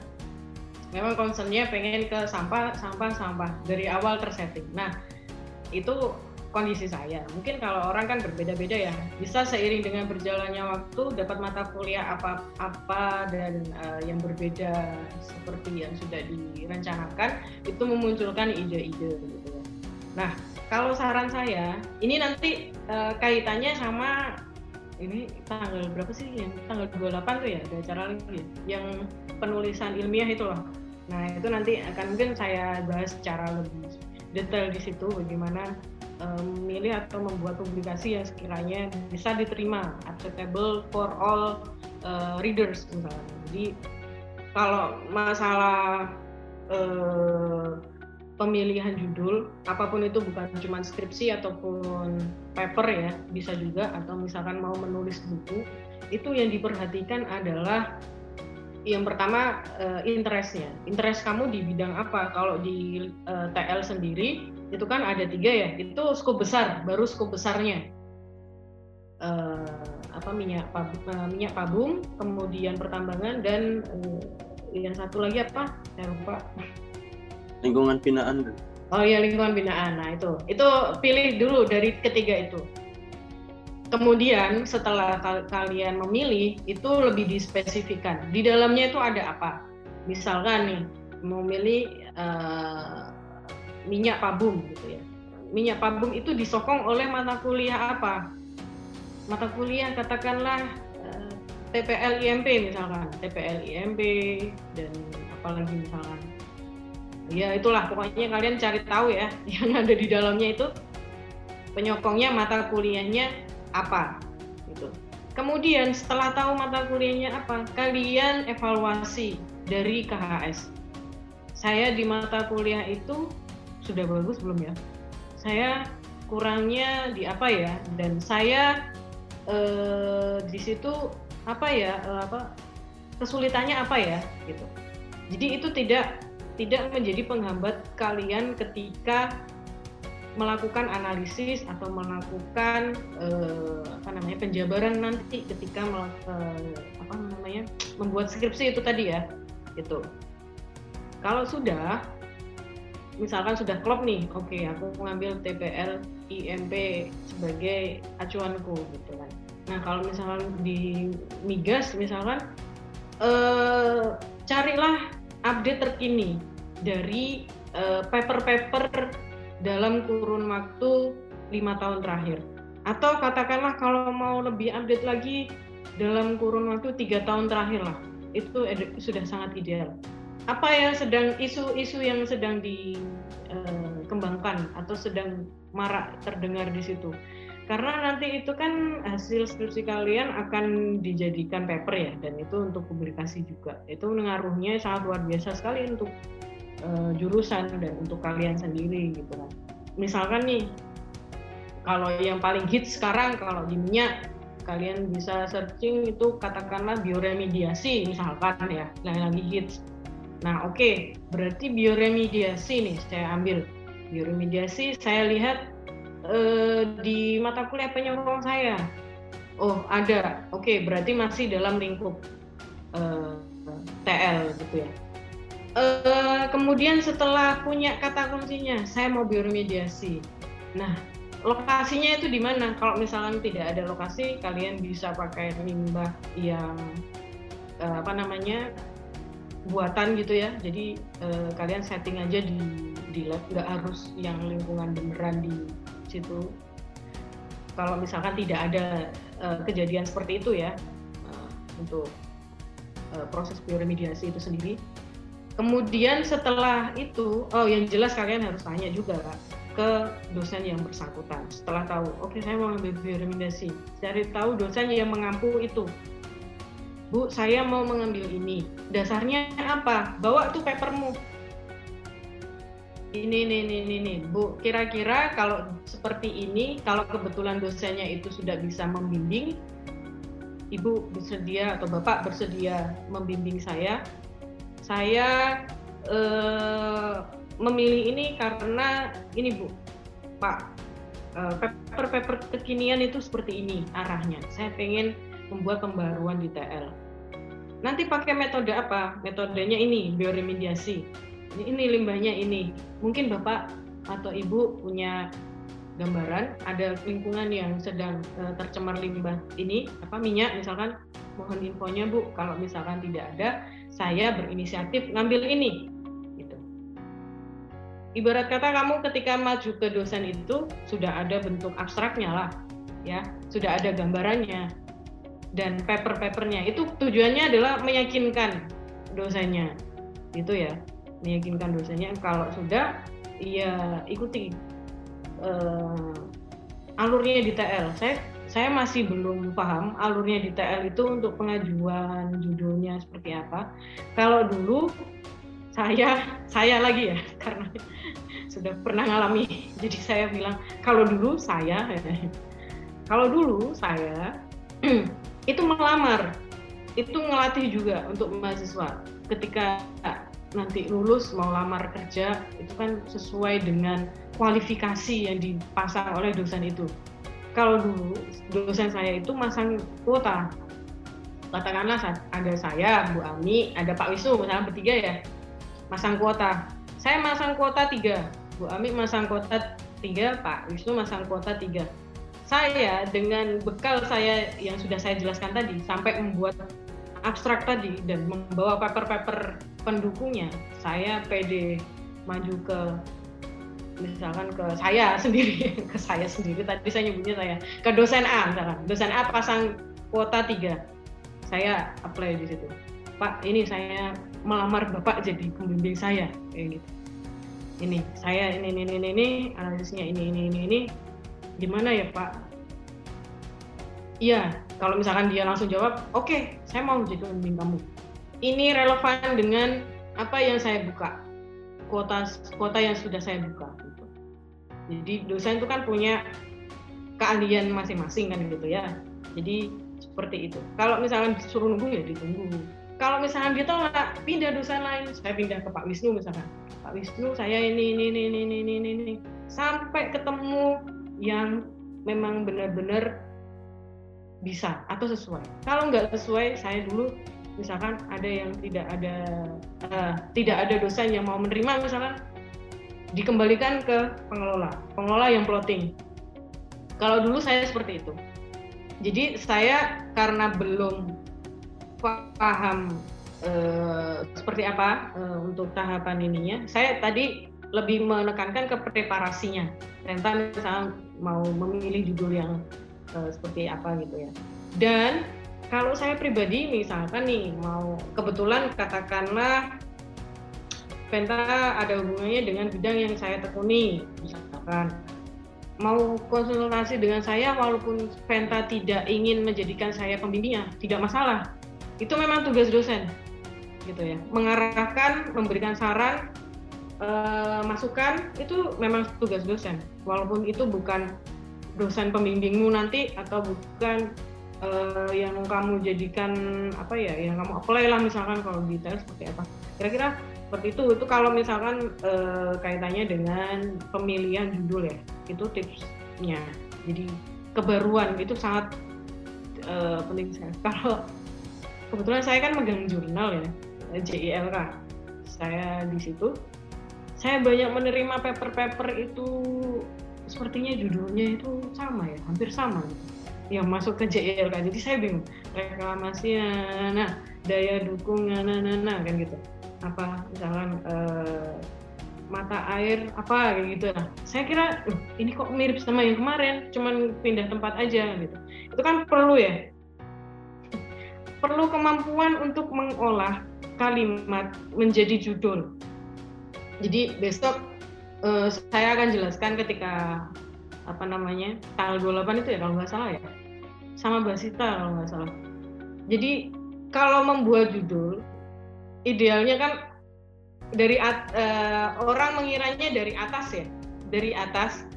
memang concernnya pengen ke sampah, sampah, sampah dari awal tersetting. Nah, itu kondisi saya. Mungkin kalau orang kan berbeda-beda ya. Bisa seiring dengan berjalannya waktu dapat mata kuliah apa apa dan uh, yang berbeda seperti yang sudah direncanakan itu memunculkan ide-ide gitu ya. Nah, kalau saran saya, ini nanti uh, kaitannya sama ini tanggal berapa sih yang tanggal 28 tuh ya ada acara lagi ya? yang penulisan ilmiah itu loh. Nah, itu nanti akan mungkin saya bahas secara lebih detail di situ bagaimana memilih atau membuat publikasi yang sekiranya bisa diterima acceptable for all uh, readers misalnya. Jadi kalau masalah uh, pemilihan judul apa pun itu bukan cuma skripsi ataupun paper ya bisa juga atau misalkan mau menulis buku itu yang diperhatikan adalah yang pertama uh, interestnya. Interest kamu di bidang apa? Kalau di uh, TL sendiri itu kan ada tiga ya. Itu skop besar baru skop besarnya. Uh, apa minyak pab, uh, minyak pabung kemudian pertambangan dan uh, yang satu lagi apa? Saya lupa. Lingkungan binaan. Oh iya lingkungan binaan. Nah itu. Itu pilih dulu dari ketiga itu kemudian setelah kalian memilih itu lebih dispesifikan di dalamnya itu ada apa misalkan nih mau milih uh, minyak pabung gitu ya. Minyak pabung itu disokong oleh mata kuliah apa? Mata kuliah katakanlah uh, eh, TPL IMP misalkan, TPL IMP dan apalagi misalkan. Ya itulah pokoknya kalian cari tahu ya [LAUGHS] yang ada di dalamnya itu penyokongnya mata kuliahnya apa gitu. Kemudian setelah tahu mata kuliahnya apa, kalian evaluasi dari KHS. Saya di mata kuliah itu sudah bagus belum ya? Saya kurangnya di apa ya? Dan saya eh, di situ apa ya? Eh, apa kesulitannya apa ya? Gitu. Jadi itu tidak tidak menjadi penghambat kalian ketika melakukan analisis atau melakukan eh, apa namanya penjabaran nanti ketika melakukan, apa namanya membuat skripsi itu tadi ya gitu kalau sudah misalkan sudah klop nih, oke okay, aku mengambil TPL IMP sebagai acuanku gitu kan. Nah kalau misalkan di migas misalkan eh, carilah update terkini dari eh, paper-paper dalam kurun waktu lima tahun terakhir. Atau katakanlah kalau mau lebih update lagi dalam kurun waktu tiga tahun terakhir lah, itu sudah sangat ideal. Apa yang sedang isu-isu yang sedang dikembangkan atau sedang marak terdengar di situ? Karena nanti itu kan hasil skripsi kalian akan dijadikan paper ya dan itu untuk publikasi juga. Itu pengaruhnya sangat luar biasa sekali untuk uh, jurusan dan untuk kalian sendiri gitu kan misalkan nih kalau yang paling hits sekarang kalau di minyak kalian bisa searching itu katakanlah bioremediasi misalkan ya yang lagi hits Nah, oke, okay. berarti bioremediasi nih saya ambil. Bioremediasi saya lihat eh, di mata kuliah penyokong saya. Oh, ada. Oke, okay, berarti masih dalam lingkup eh, TL gitu ya. Eh, kemudian setelah punya kata kuncinya, saya mau bioremediasi. Nah, lokasinya itu di mana kalau misalnya tidak ada lokasi kalian bisa pakai limbah yang uh, apa namanya buatan gitu ya jadi uh, kalian setting aja di di lab nggak harus yang lingkungan beneran di situ kalau misalkan tidak ada uh, kejadian seperti itu ya uh, untuk uh, proses bioremediasi itu sendiri. Kemudian setelah itu, oh yang jelas kalian harus tanya juga ke dosen yang bersangkutan. Setelah tahu, oke okay, saya mau ambil bioremediasi, cari tahu dosen yang mengampu itu. Bu, saya mau mengambil ini. Dasarnya apa? Bawa tuh papermu ini nih nih nih nih Bu kira-kira kalau seperti ini kalau kebetulan dosennya itu sudah bisa membimbing Ibu bersedia atau Bapak bersedia membimbing saya saya eh, memilih ini karena ini Bu. Pak eh, paper-paper kekinian itu seperti ini arahnya. Saya pengen membuat pembaruan di TL nanti pakai metode apa? Metodenya ini bioremediasi. Ini limbahnya ini. Mungkin bapak atau ibu punya gambaran ada lingkungan yang sedang uh, tercemar limbah ini apa minyak misalkan? Mohon infonya bu kalau misalkan tidak ada saya berinisiatif ngambil ini gitu. Ibarat kata kamu ketika maju ke dosen itu sudah ada bentuk abstraknya lah ya. Sudah ada gambarannya dan paper-papernya. Itu tujuannya adalah meyakinkan dosennya gitu ya. Meyakinkan dosennya kalau sudah ia ikuti uh, alurnya di TL. Saya saya masih belum paham alurnya di TL itu untuk pengajuan judulnya seperti apa. Kalau dulu saya saya lagi ya [LAUGHS] karena sudah pernah ngalami. Jadi saya bilang kalau dulu saya kalau dulu saya [CLEARS THROAT] itu melamar itu ngelatih juga untuk mahasiswa ketika nanti lulus mau lamar kerja itu kan sesuai dengan kualifikasi yang dipasang oleh dosen itu. Kalau dulu dosen saya itu masang kuota, katakanlah ada saya, Bu Ami, ada Pak Wisnu, misalnya bertiga ya, masang kuota. Saya masang kuota tiga, Bu Ami masang kuota tiga, Pak Wisnu masang kuota tiga. Saya dengan bekal saya yang sudah saya jelaskan tadi sampai membuat abstrak tadi dan membawa paper-paper pendukungnya, saya pede maju ke misalkan ke saya [LAUGHS] sendiri, ke saya sendiri. Tadi saya nyebutnya saya ke dosen A misalkan, dosen A pasang kuota tiga, saya apply di situ. Pak, ini saya melamar bapak jadi pembimbing saya, kayak gitu. Ini saya ini ini ini ini analisisnya ini ini ini ini gimana ya Pak? Iya, kalau misalkan dia langsung jawab, oke, okay, saya mau jadi pembimbing kamu. Ini relevan dengan apa yang saya buka, kuota kuota yang sudah saya buka. Jadi dosen itu kan punya keahlian masing-masing kan gitu ya. Jadi seperti itu. Kalau misalkan disuruh nunggu ya ditunggu. Kalau misalkan dia tolak pindah dosen lain, saya pindah ke Pak Wisnu misalkan. Pak Wisnu saya ini ini ini ini ini ini, ini. sampai ketemu yang memang benar-benar bisa atau sesuai. Kalau nggak sesuai, saya dulu misalkan ada yang tidak ada uh, tidak ada dosen yang mau menerima misalkan dikembalikan ke pengelola, pengelola yang plotting. Kalau dulu saya seperti itu. Jadi saya karena belum paham uh, seperti apa uh, untuk tahapan ininya, saya tadi lebih menekankan ke preparasinya. Tentang misalnya mau memilih judul yang uh, seperti apa gitu ya. Dan kalau saya pribadi misalkan nih mau kebetulan katakanlah Penta ada hubungannya dengan bidang yang saya tekuni misalkan. Mau konsultasi dengan saya walaupun Penta tidak ingin menjadikan saya pembimbingnya tidak masalah. Itu memang tugas dosen gitu ya. Mengarahkan memberikan saran eh, masukan itu memang tugas dosen. Walaupun itu bukan dosen pembimbingmu nanti atau bukan uh, yang kamu jadikan apa ya yang kamu apply lah misalkan kalau detail seperti apa. Kira-kira seperti itu. Itu kalau misalkan uh, kaitannya dengan pemilihan judul ya itu tipsnya. Jadi kebaruan itu sangat uh, penting sekali. [LAUGHS] Kalau kebetulan saya kan megang jurnal ya JILK saya di situ. Saya banyak menerima paper-paper itu sepertinya judulnya itu sama ya hampir sama gitu. Yang masuk ke JLK jadi saya bingung reklamasi nah daya dukung nah nah nah, nah kan gitu apa misalkan uh, mata air apa gitu. Lah saya kira uh, ini kok mirip sama yang kemarin cuman pindah tempat aja gitu. Itu kan perlu ya. Perlu kemampuan untuk mengolah kalimat menjadi judul. Jadi besok uh, saya akan jelaskan ketika apa namanya tanggal 28 itu ya kalau nggak salah ya. Sama Basita kalau nggak salah. Jadi kalau membuat judul idealnya kan dari at, uh, orang mengiranya dari atas ya. Dari atas.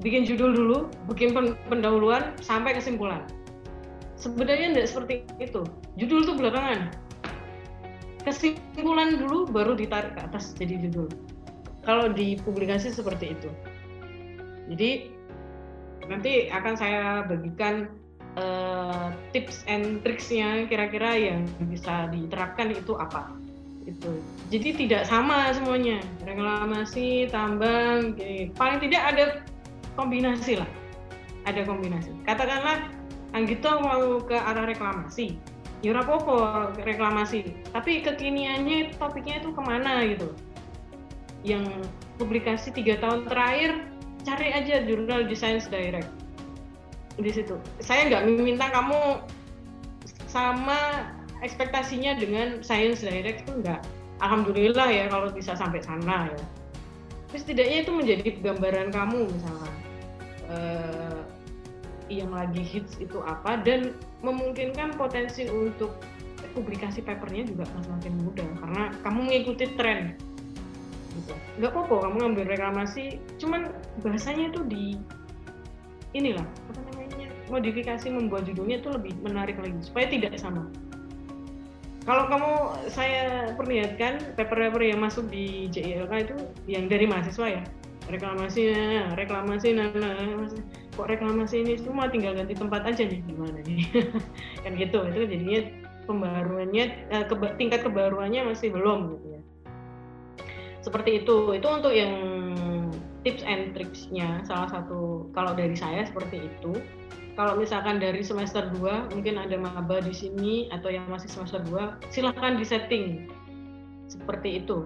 Bikin judul dulu bikin pendahuluan sampai kesimpulan. Sebenarnya tidak seperti itu. Judul itu belakangan. Kesimpulan dulu baru ditarik ke atas jadi judul. Kalau di publikasi seperti itu. Jadi nanti akan saya bagikan uh, tips and tricksnya kira-kira yang bisa diterapkan itu apa? Itu jadi tidak sama semuanya. Reklamasi tambang gini. paling tidak ada kombinasi lah. Ada kombinasi. Katakanlah Anggito mau ke arah reklamasi. Ya apa reklamasi. Tapi kekiniannya topiknya itu ke mana gitu? Yang publikasi tiga tahun terakhir cari aja jurnal Design Direct di situ. Saya nggak meminta kamu sama ekspektasinya dengan Science Direct itu enggak. Alhamdulillah ya kalau bisa sampai sana ya. Tapi setidaknya itu menjadi gambaran kamu misalnya uh, yang lagi hits itu apa dan memungkinkan potensi untuk publikasi papernya juga semakin mudah karena kamu mengikuti tren gitu nggak apa-apa kamu ngambil reklamasi cuman bahasanya itu di inilah apa modifikasi membuat judulnya itu lebih menarik lagi supaya tidak sama. Kalau kamu saya perlihatkan paper-paper yang masuk di JILK itu yang dari mahasiswa ya? Reklamasi nah, reklamasi nah, nah, nah, kok reklamasi ini semua tinggal ganti tempat aja nih gimana nih? [LAUGHS] Kan gitu itu jadinya pembaruannya eh, keba, tingkat kebaruannya masih belum gitu ya. Seperti itu itu untuk yang tips and tricksnya salah satu kalau dari saya seperti itu kalau misalkan dari semester 2 mungkin ada maba di sini atau yang masih semester 2 silahkan disetting. Seperti itu.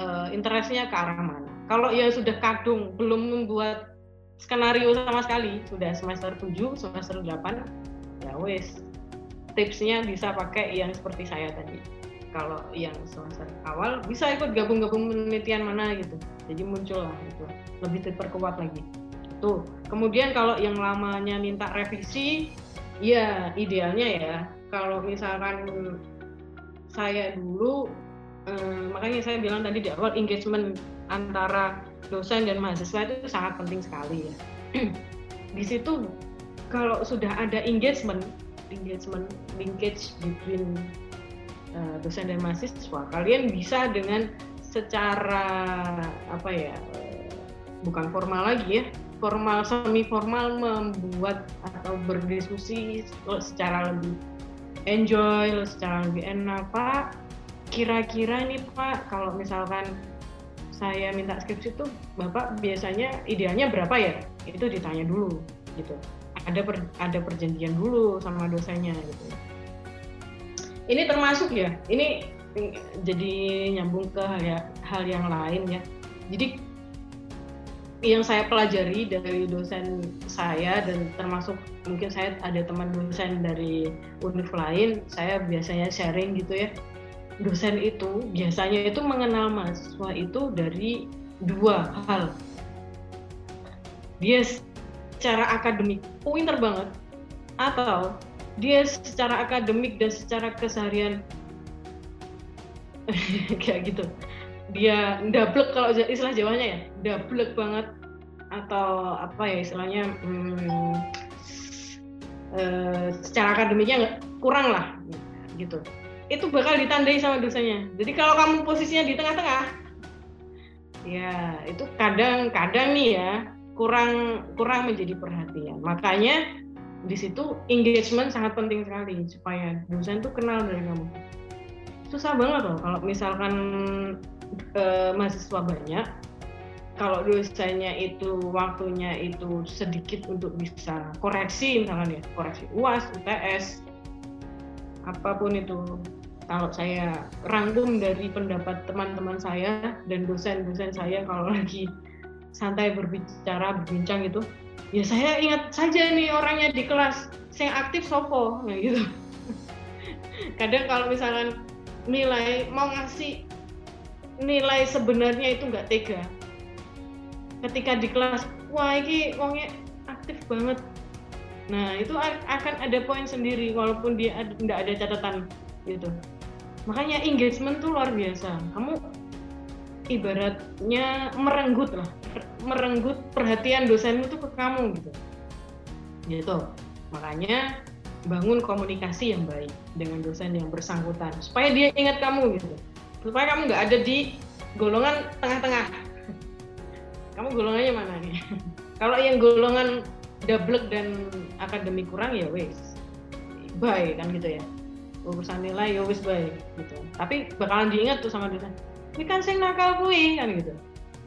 Uh, interestnya ke arah mana? Kalau yang sudah kadung belum membuat skenario sama sekali sudah semester 7 semester 8 ya wes. Tipsnya bisa pakai yang seperti saya tadi. Kalau yang semester awal bisa ikut gabung-gabung penelitian mana gitu. Jadi muncul lah itu. Lebih diperkuat lagi tuh kemudian kalau yang lamanya minta revisi ya idealnya ya. Kalau misalkan saya dulu eh, makanya saya bilang tadi di awal engagement antara dosen dan mahasiswa itu sangat penting sekali ya. [CLEARS THROAT] Di situ kalau sudah ada engagement engagement linkage between Eh, dosen dan mahasiswa kalian bisa dengan secara apa ya eh, bukan formal lagi ya formal semi formal membuat atau berdiskusi secara lebih enjoy secara lebih enak. Pak kira-kira nih pak kalau misalkan saya minta skripsi itu bapak biasanya idealnya berapa ya? Itu ditanya dulu gitu. Ada per, ada perjanjian dulu sama dosennya gitu. Ini termasuk ya? Ini jadi nyambung ke hal, ya, hal yang lain ya. Jadi yang saya pelajari dari dosen saya dan termasuk mungkin saya ada teman dosen dari univ lain saya biasanya sharing gitu ya. Dosen itu biasanya itu mengenal mahasiswa itu dari dua hal. Dia secara akademik pinter banget atau dia secara akademik dan secara keseharian [LAUGHS] kayak gitu dia dablek kalau istilah Jawanya ya dablek banget. Atau apa ya istilahnya hmm, uh, secara akademiknya nggak kurang lah gitu. Itu bakal ditandai sama dosanya. Jadi kalau kamu posisinya di tengah-tengah ya itu kadang-kadang nih ya kurang kurang menjadi perhatian. Makanya di situ engagement sangat penting sekali supaya dosen tuh kenal dari kamu. Susah banget loh kalau misalkan eh, mahasiswa banyak kalau dosennya itu waktunya itu sedikit untuk bisa koreksi misalnya ya koreksi uas UTS apa pun itu. Kalau saya rangkum dari pendapat teman-teman saya dan dosen-dosen saya kalau lagi santai berbicara berbincang itu ya saya ingat saja nih orangnya di kelas saya aktif sopo nah gitu. [LAUGHS] Kadang kalau misalkan nilai mau ngasih nilai sebenarnya itu nggak tega. Ketika di kelas wah ini wongnya aktif banget. Nah itu akan ada poin sendiri walaupun dia tidak ada catatan gitu. Makanya engagement tuh luar biasa. Kamu ibaratnya merenggut lah merenggut perhatian dosen itu ke kamu gitu. Gitu. Makanya bangun komunikasi yang baik dengan dosen yang bersangkutan supaya dia ingat kamu gitu supaya kamu nggak ada di golongan tengah-tengah. Kamu golongannya mana nih? [LAUGHS] Kalau yang golongan double dan akademik kurang ya wes. Bye kan gitu ya. Urusan nilai ya wes bye gitu. Tapi bakalan diingat tuh sama dosen. Ini kan sing nakal kui kan gitu.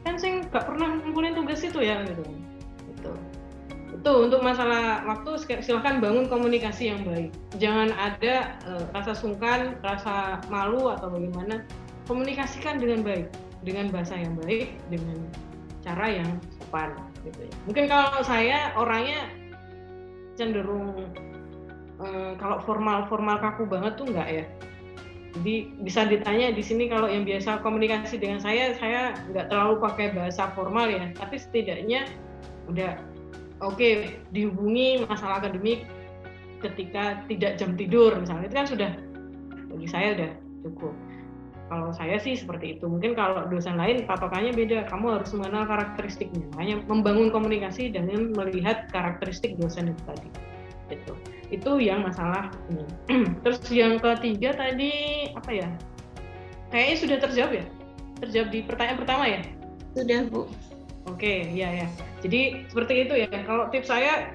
Kan sing gak pernah ngumpulin tugas itu ya gitu. Itu itu untuk masalah waktu silahkan bangun komunikasi yang baik. Jangan ada uh, rasa sungkan rasa malu atau bagaimana komunikasikan dengan baik dengan bahasa yang baik dengan cara yang sopan gitu ya. Mungkin kalau saya orangnya cenderung um, kalau formal formal kaku banget tuh enggak ya. Jadi bisa ditanya di sini kalau yang biasa komunikasi dengan saya, saya nggak terlalu pakai bahasa formal ya, tapi setidaknya udah oke okay, dihubungi masalah akademik ketika tidak jam tidur misalnya. Itu kan sudah bagi saya udah cukup. Kalau saya sih seperti itu. Mungkin kalau dosen lain patokannya beda. Kamu harus mengenal karakteristiknya. Hanya membangun komunikasi dengan melihat karakteristik dosen itu tadi. Gitu itu yang masalah ini [CLEARS THROAT] terus yang ketiga tadi apa ya kayaknya sudah terjawab ya terjawab di pertanyaan pertama ya sudah bu oke ya ya jadi seperti itu ya kalau tips saya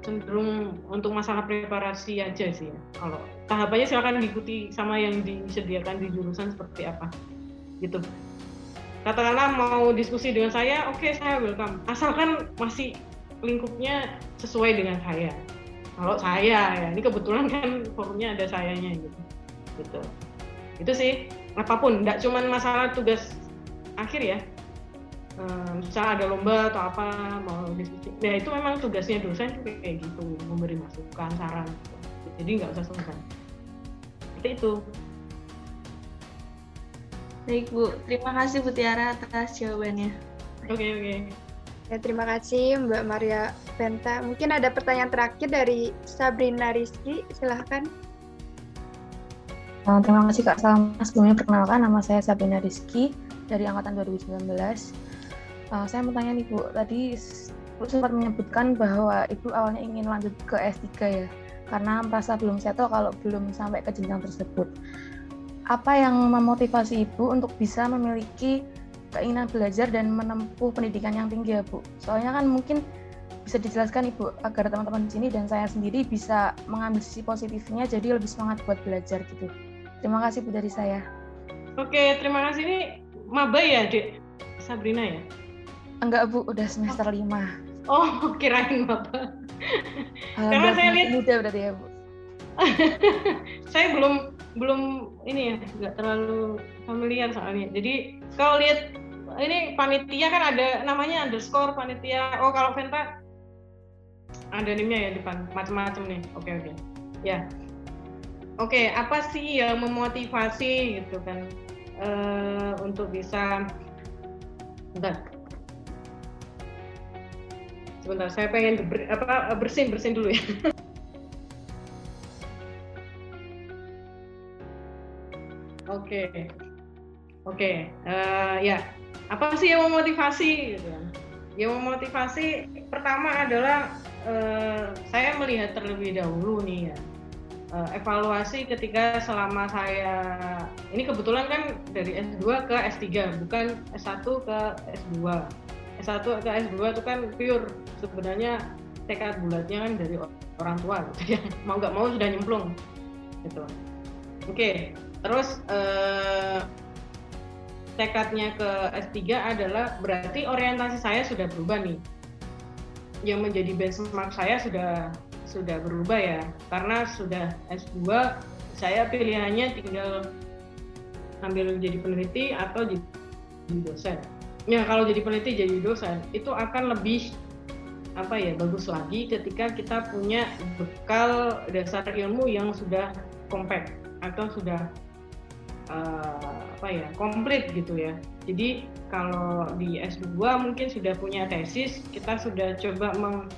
cenderung untuk masalah preparasi aja sih ya. kalau tahapannya silakan diikuti sama yang disediakan di jurusan seperti apa. Gitu. Katakanlah mau diskusi dengan saya oke okay, saya welcome. Asalkan masih lingkupnya sesuai dengan saya. Kalau saya ya ini kebetulan kan forumnya ada sayanya gitu. Gitu. Itu sih apa pun nggak cuma masalah tugas akhir ya. Um, misalnya ada lomba atau apa mau diskusi. Ya itu memang tugasnya dosen kayak gitu memberi masukan saran. Jadi nggak usah sungkan seperti itu baik bu terima kasih bu Tiara atas jawabannya oke okay, oke okay. Ya, terima kasih Mbak Maria Venta. Mungkin ada pertanyaan terakhir dari Sabrina Rizky, silahkan. Uh, terima kasih Kak Salma. Sebelumnya perkenalkan nama saya Sabrina Rizky dari Angkatan 2019. Uh, saya mau tanya nih Bu, tadi Bu sempat menyebutkan bahwa Ibu awalnya ingin lanjut ke S3 ya, karena merasa belum settle kalau belum sampai ke jenjang tersebut. Apa yang memotivasi Ibu untuk bisa memiliki keinginan belajar dan menempuh pendidikan yang tinggi ya Bu. Soalnya kan mungkin bisa dijelaskan Ibu agar teman-teman di sini dan saya sendiri bisa mengambil sisi positifnya jadi lebih semangat buat belajar gitu. Terima kasih Bu dari saya. Oke, terima kasih ini maba ya, Dek? Sabrina ya? Enggak Bu, udah semester oh. 5. Oh, [LAUGHS] kirain maba. Karena saya lihat muda berarti ya, Bu. [LAUGHS] saya belum belum ini ya, nggak terlalu familiar soalnya. Jadi kalau lihat ini panitia kan ada namanya underscore panitia. Oh kalau Venta ada nimnya ya depan macam-macam nih. Oke oke. Ya. Oke, apa sih yang memotivasi gitu kan uh, untuk bisa Bentar. Sebentar, saya pengen ber, apa bersin bersin dulu ya. [LAUGHS] Oke, oke, eh, ya. Apa sih yang memotivasi gitu yang memotivasi pertama adalah uh, saya melihat terlebih dahulu nih ya uh, evaluasi ketika selama saya ini kebetulan kan dari S2 ke S3 bukan S1 ke S2 S1 ke S2 itu kan pure sebenarnya tekad bulatnya kan dari orang tua gitu ya [LAUGHS] mau nggak mau sudah nyemplung gitu oke okay. terus uh, tekadnya ke S3 adalah berarti orientasi saya sudah berubah nih. Yang menjadi benchmark saya sudah sudah berubah ya. Karena sudah S2 saya pilihannya tinggal ambil jadi peneliti atau jadi dosen. Ya kalau jadi peneliti jadi dosen itu akan lebih apa ya bagus lagi ketika kita punya bekal dasar ilmu yang sudah compact atau sudah uh, apa ya komplit gitu ya. Jadi kalau di S2 mungkin sudah punya tesis, kita sudah coba meng,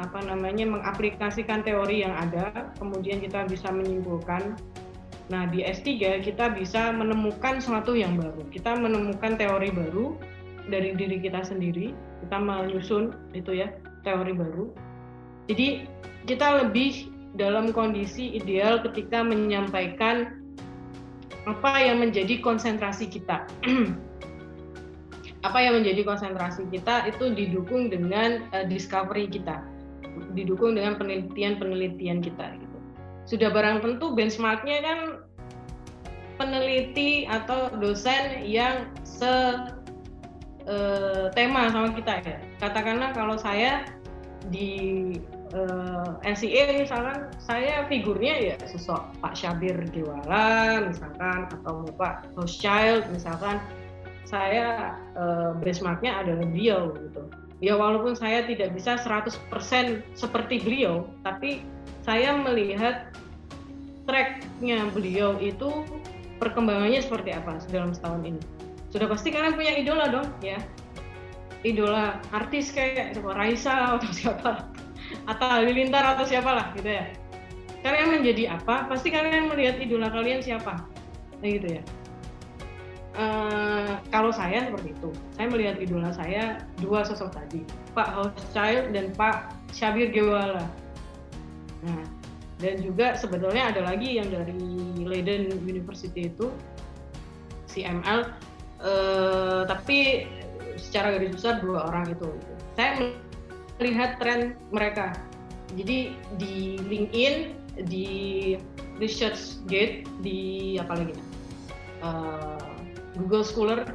apa namanya mengaplikasikan teori yang ada, kemudian kita bisa menyimpulkan. Nah, di S3 kita bisa menemukan sesuatu yang baru. Kita menemukan teori baru dari diri kita sendiri, kita menyusun itu ya, teori baru. Jadi, kita lebih dalam kondisi ideal ketika menyampaikan apa yang menjadi konsentrasi kita. [CLEARS THROAT] apa yang menjadi konsentrasi kita itu didukung dengan uh, discovery kita, didukung dengan penelitian-penelitian kita. Sudah barang tentu benchmarknya kan peneliti atau dosen yang se uh, tema sama kita ya. Katakanlah kalau saya di uh, eh, NCA misalkan saya figurnya ya sosok Pak Syabir Dewala misalkan atau Pak Hochschild misalkan saya uh, benchmarknya adalah beliau gitu ya walaupun saya tidak bisa 100% seperti beliau tapi saya melihat tracknya beliau itu perkembangannya seperti apa dalam setahun ini. Sudah pasti kalian punya idola dong ya. Idola artis kayak Raisa atau [LAUGHS] siapa atau Halilintar atau siapalah gitu ya. Kalian menjadi apa pasti kalian melihat idola kalian siapa. Nah, gitu ya uh, kalau saya seperti itu. Saya melihat idola saya dua sosok tadi. Pak Hochschild dan Pak Syabir Gewala nah dan juga sebetulnya ada lagi yang dari Leiden University itu CML uh, eh, tapi secara garis besar dua orang itu. Saya lihat tren mereka. Jadi di LinkedIn, di ResearchGate, di apa lagi? Uh, Google Scholar,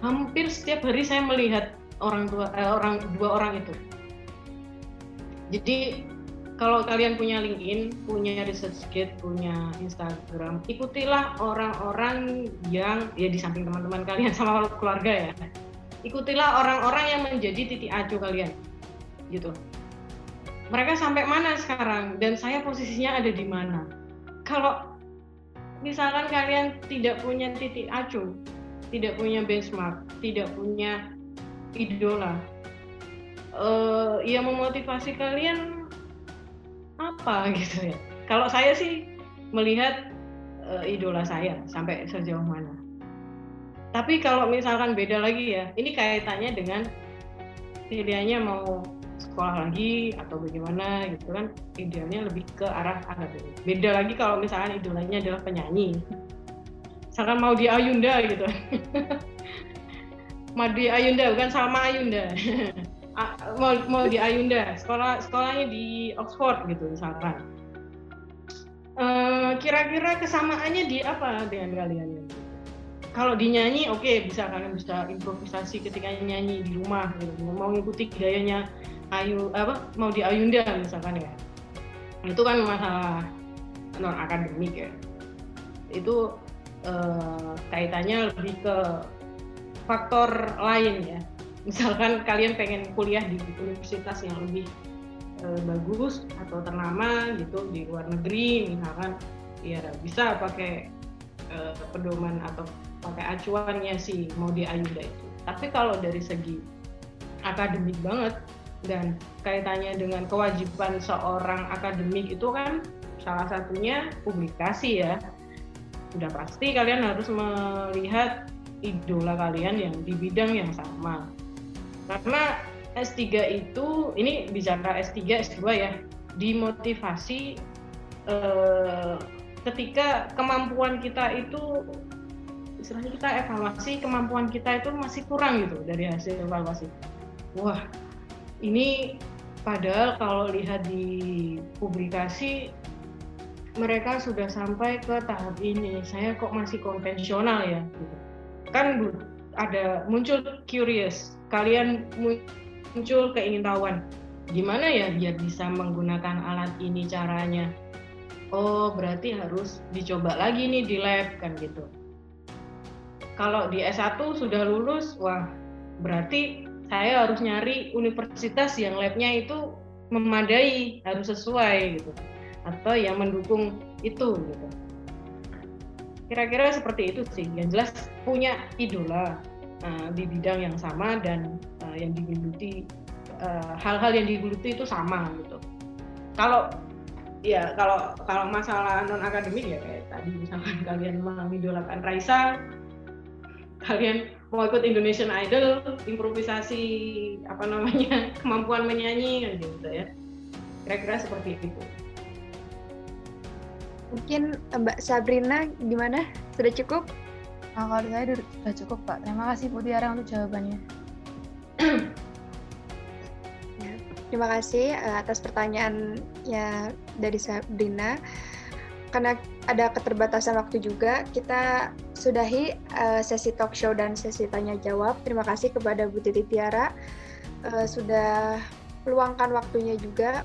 hampir setiap hari saya melihat orang tua eh, orang dua orang itu. Jadi kalau kalian punya LinkedIn, punya ResearchGate, punya Instagram, ikutilah orang-orang yang ya di samping teman-teman kalian sama keluarga ya. Ikutilah orang-orang yang menjadi titik acuh kalian gitu mereka sampai mana sekarang dan saya posisinya ada di mana kalau misalkan kalian tidak punya titik acuh tidak punya benchmark tidak punya idola uh, ya memotivasi kalian apa gitu ya? Kalau saya sih melihat uh, idola saya sampai sejauh mana. Tapi kalau misalkan beda lagi ya ini kaitannya dengan pilihannya mau sekolah lagi atau bagaimana gitu kan idealnya lebih ke arah akademik beda lagi kalau misalnya idolanya adalah penyanyi. Misalkan mau di Ayunda gitu. [LAUGHS] Mau di Ayunda bukan sama Ayunda. [LAUGHS] Mau mau di Ayunda. Sekolah sekolahnya di Oxford gitu misalkan. Eh, kira-kira kesamaannya di apa dengan kalian? Kalau dinyanyi oke okay, bisa kalian bisa improvisasi ketika nyanyi di rumah gitu. Mau ngikuti gayanya ayu apa mau di Ayunda misalkan ya. Itu kan masalah non akademik ya. Itu eh, kaitannya lebih ke faktor lain ya. Misalkan kalian pengen kuliah di universitas yang lebih eh, bagus atau ternama gitu di luar negeri misalkan ya bisa pakai eh, pedoman atau pakai acuannya sih mau di Ayunda itu. Tapi kalau dari segi akademik banget dan kaitannya dengan kewajiban seorang akademik itu kan salah satunya publikasi ya. Sudah pasti kalian harus melihat idola kalian yang di bidang yang sama. Karena S3 itu ini bicara S3 S2 ya dimotivasi eh, ketika kemampuan kita itu istilahnya kita evaluasi kemampuan kita itu masih kurang gitu dari hasil evaluasi. Wah ini padahal kalau lihat di publikasi mereka sudah sampai ke tahap ini saya kok masih konvensional ya kan ada muncul curious, kalian muncul keingintahuan, gimana ya biar bisa menggunakan alat ini caranya? Oh, berarti harus dicoba lagi nih di lab kan gitu. Kalau di S1 sudah lulus, wah berarti saya harus nyari universitas yang labnya itu memadai, harus sesuai gitu. Atau yang mendukung itu gitu. Kira-kira seperti itu sih. Yang jelas punya idola uh, di bidang yang sama dan uh, yang digeluti eh, hal-hal uh, yang digeluti itu sama gitu. Kalau ya kalau kalau masalah non akademik ya kayak tadi misalkan kalian mengidolakan Raisa kalian mau ikut Indonesian Idol improvisasi apa namanya [LAUGHS] kemampuan menyanyi gitu ya kira-kira seperti itu Mungkin eh, Mbak Sabrina gimana? Sudah cukup? Nah, kalau saya sudah cukup, Pak. Terima kasih Bu Tiara untuk jawabannya. [CLEARS THROAT] ya, terima kasih uh, atas pertanyaannya dari Sabrina. Karena ada keterbatasan waktu juga, kita sudahi uh, sesi talk show dan sesi tanya jawab. Terima kasih kepada Bu Titi Tiara uh, sudah meluangkan waktunya juga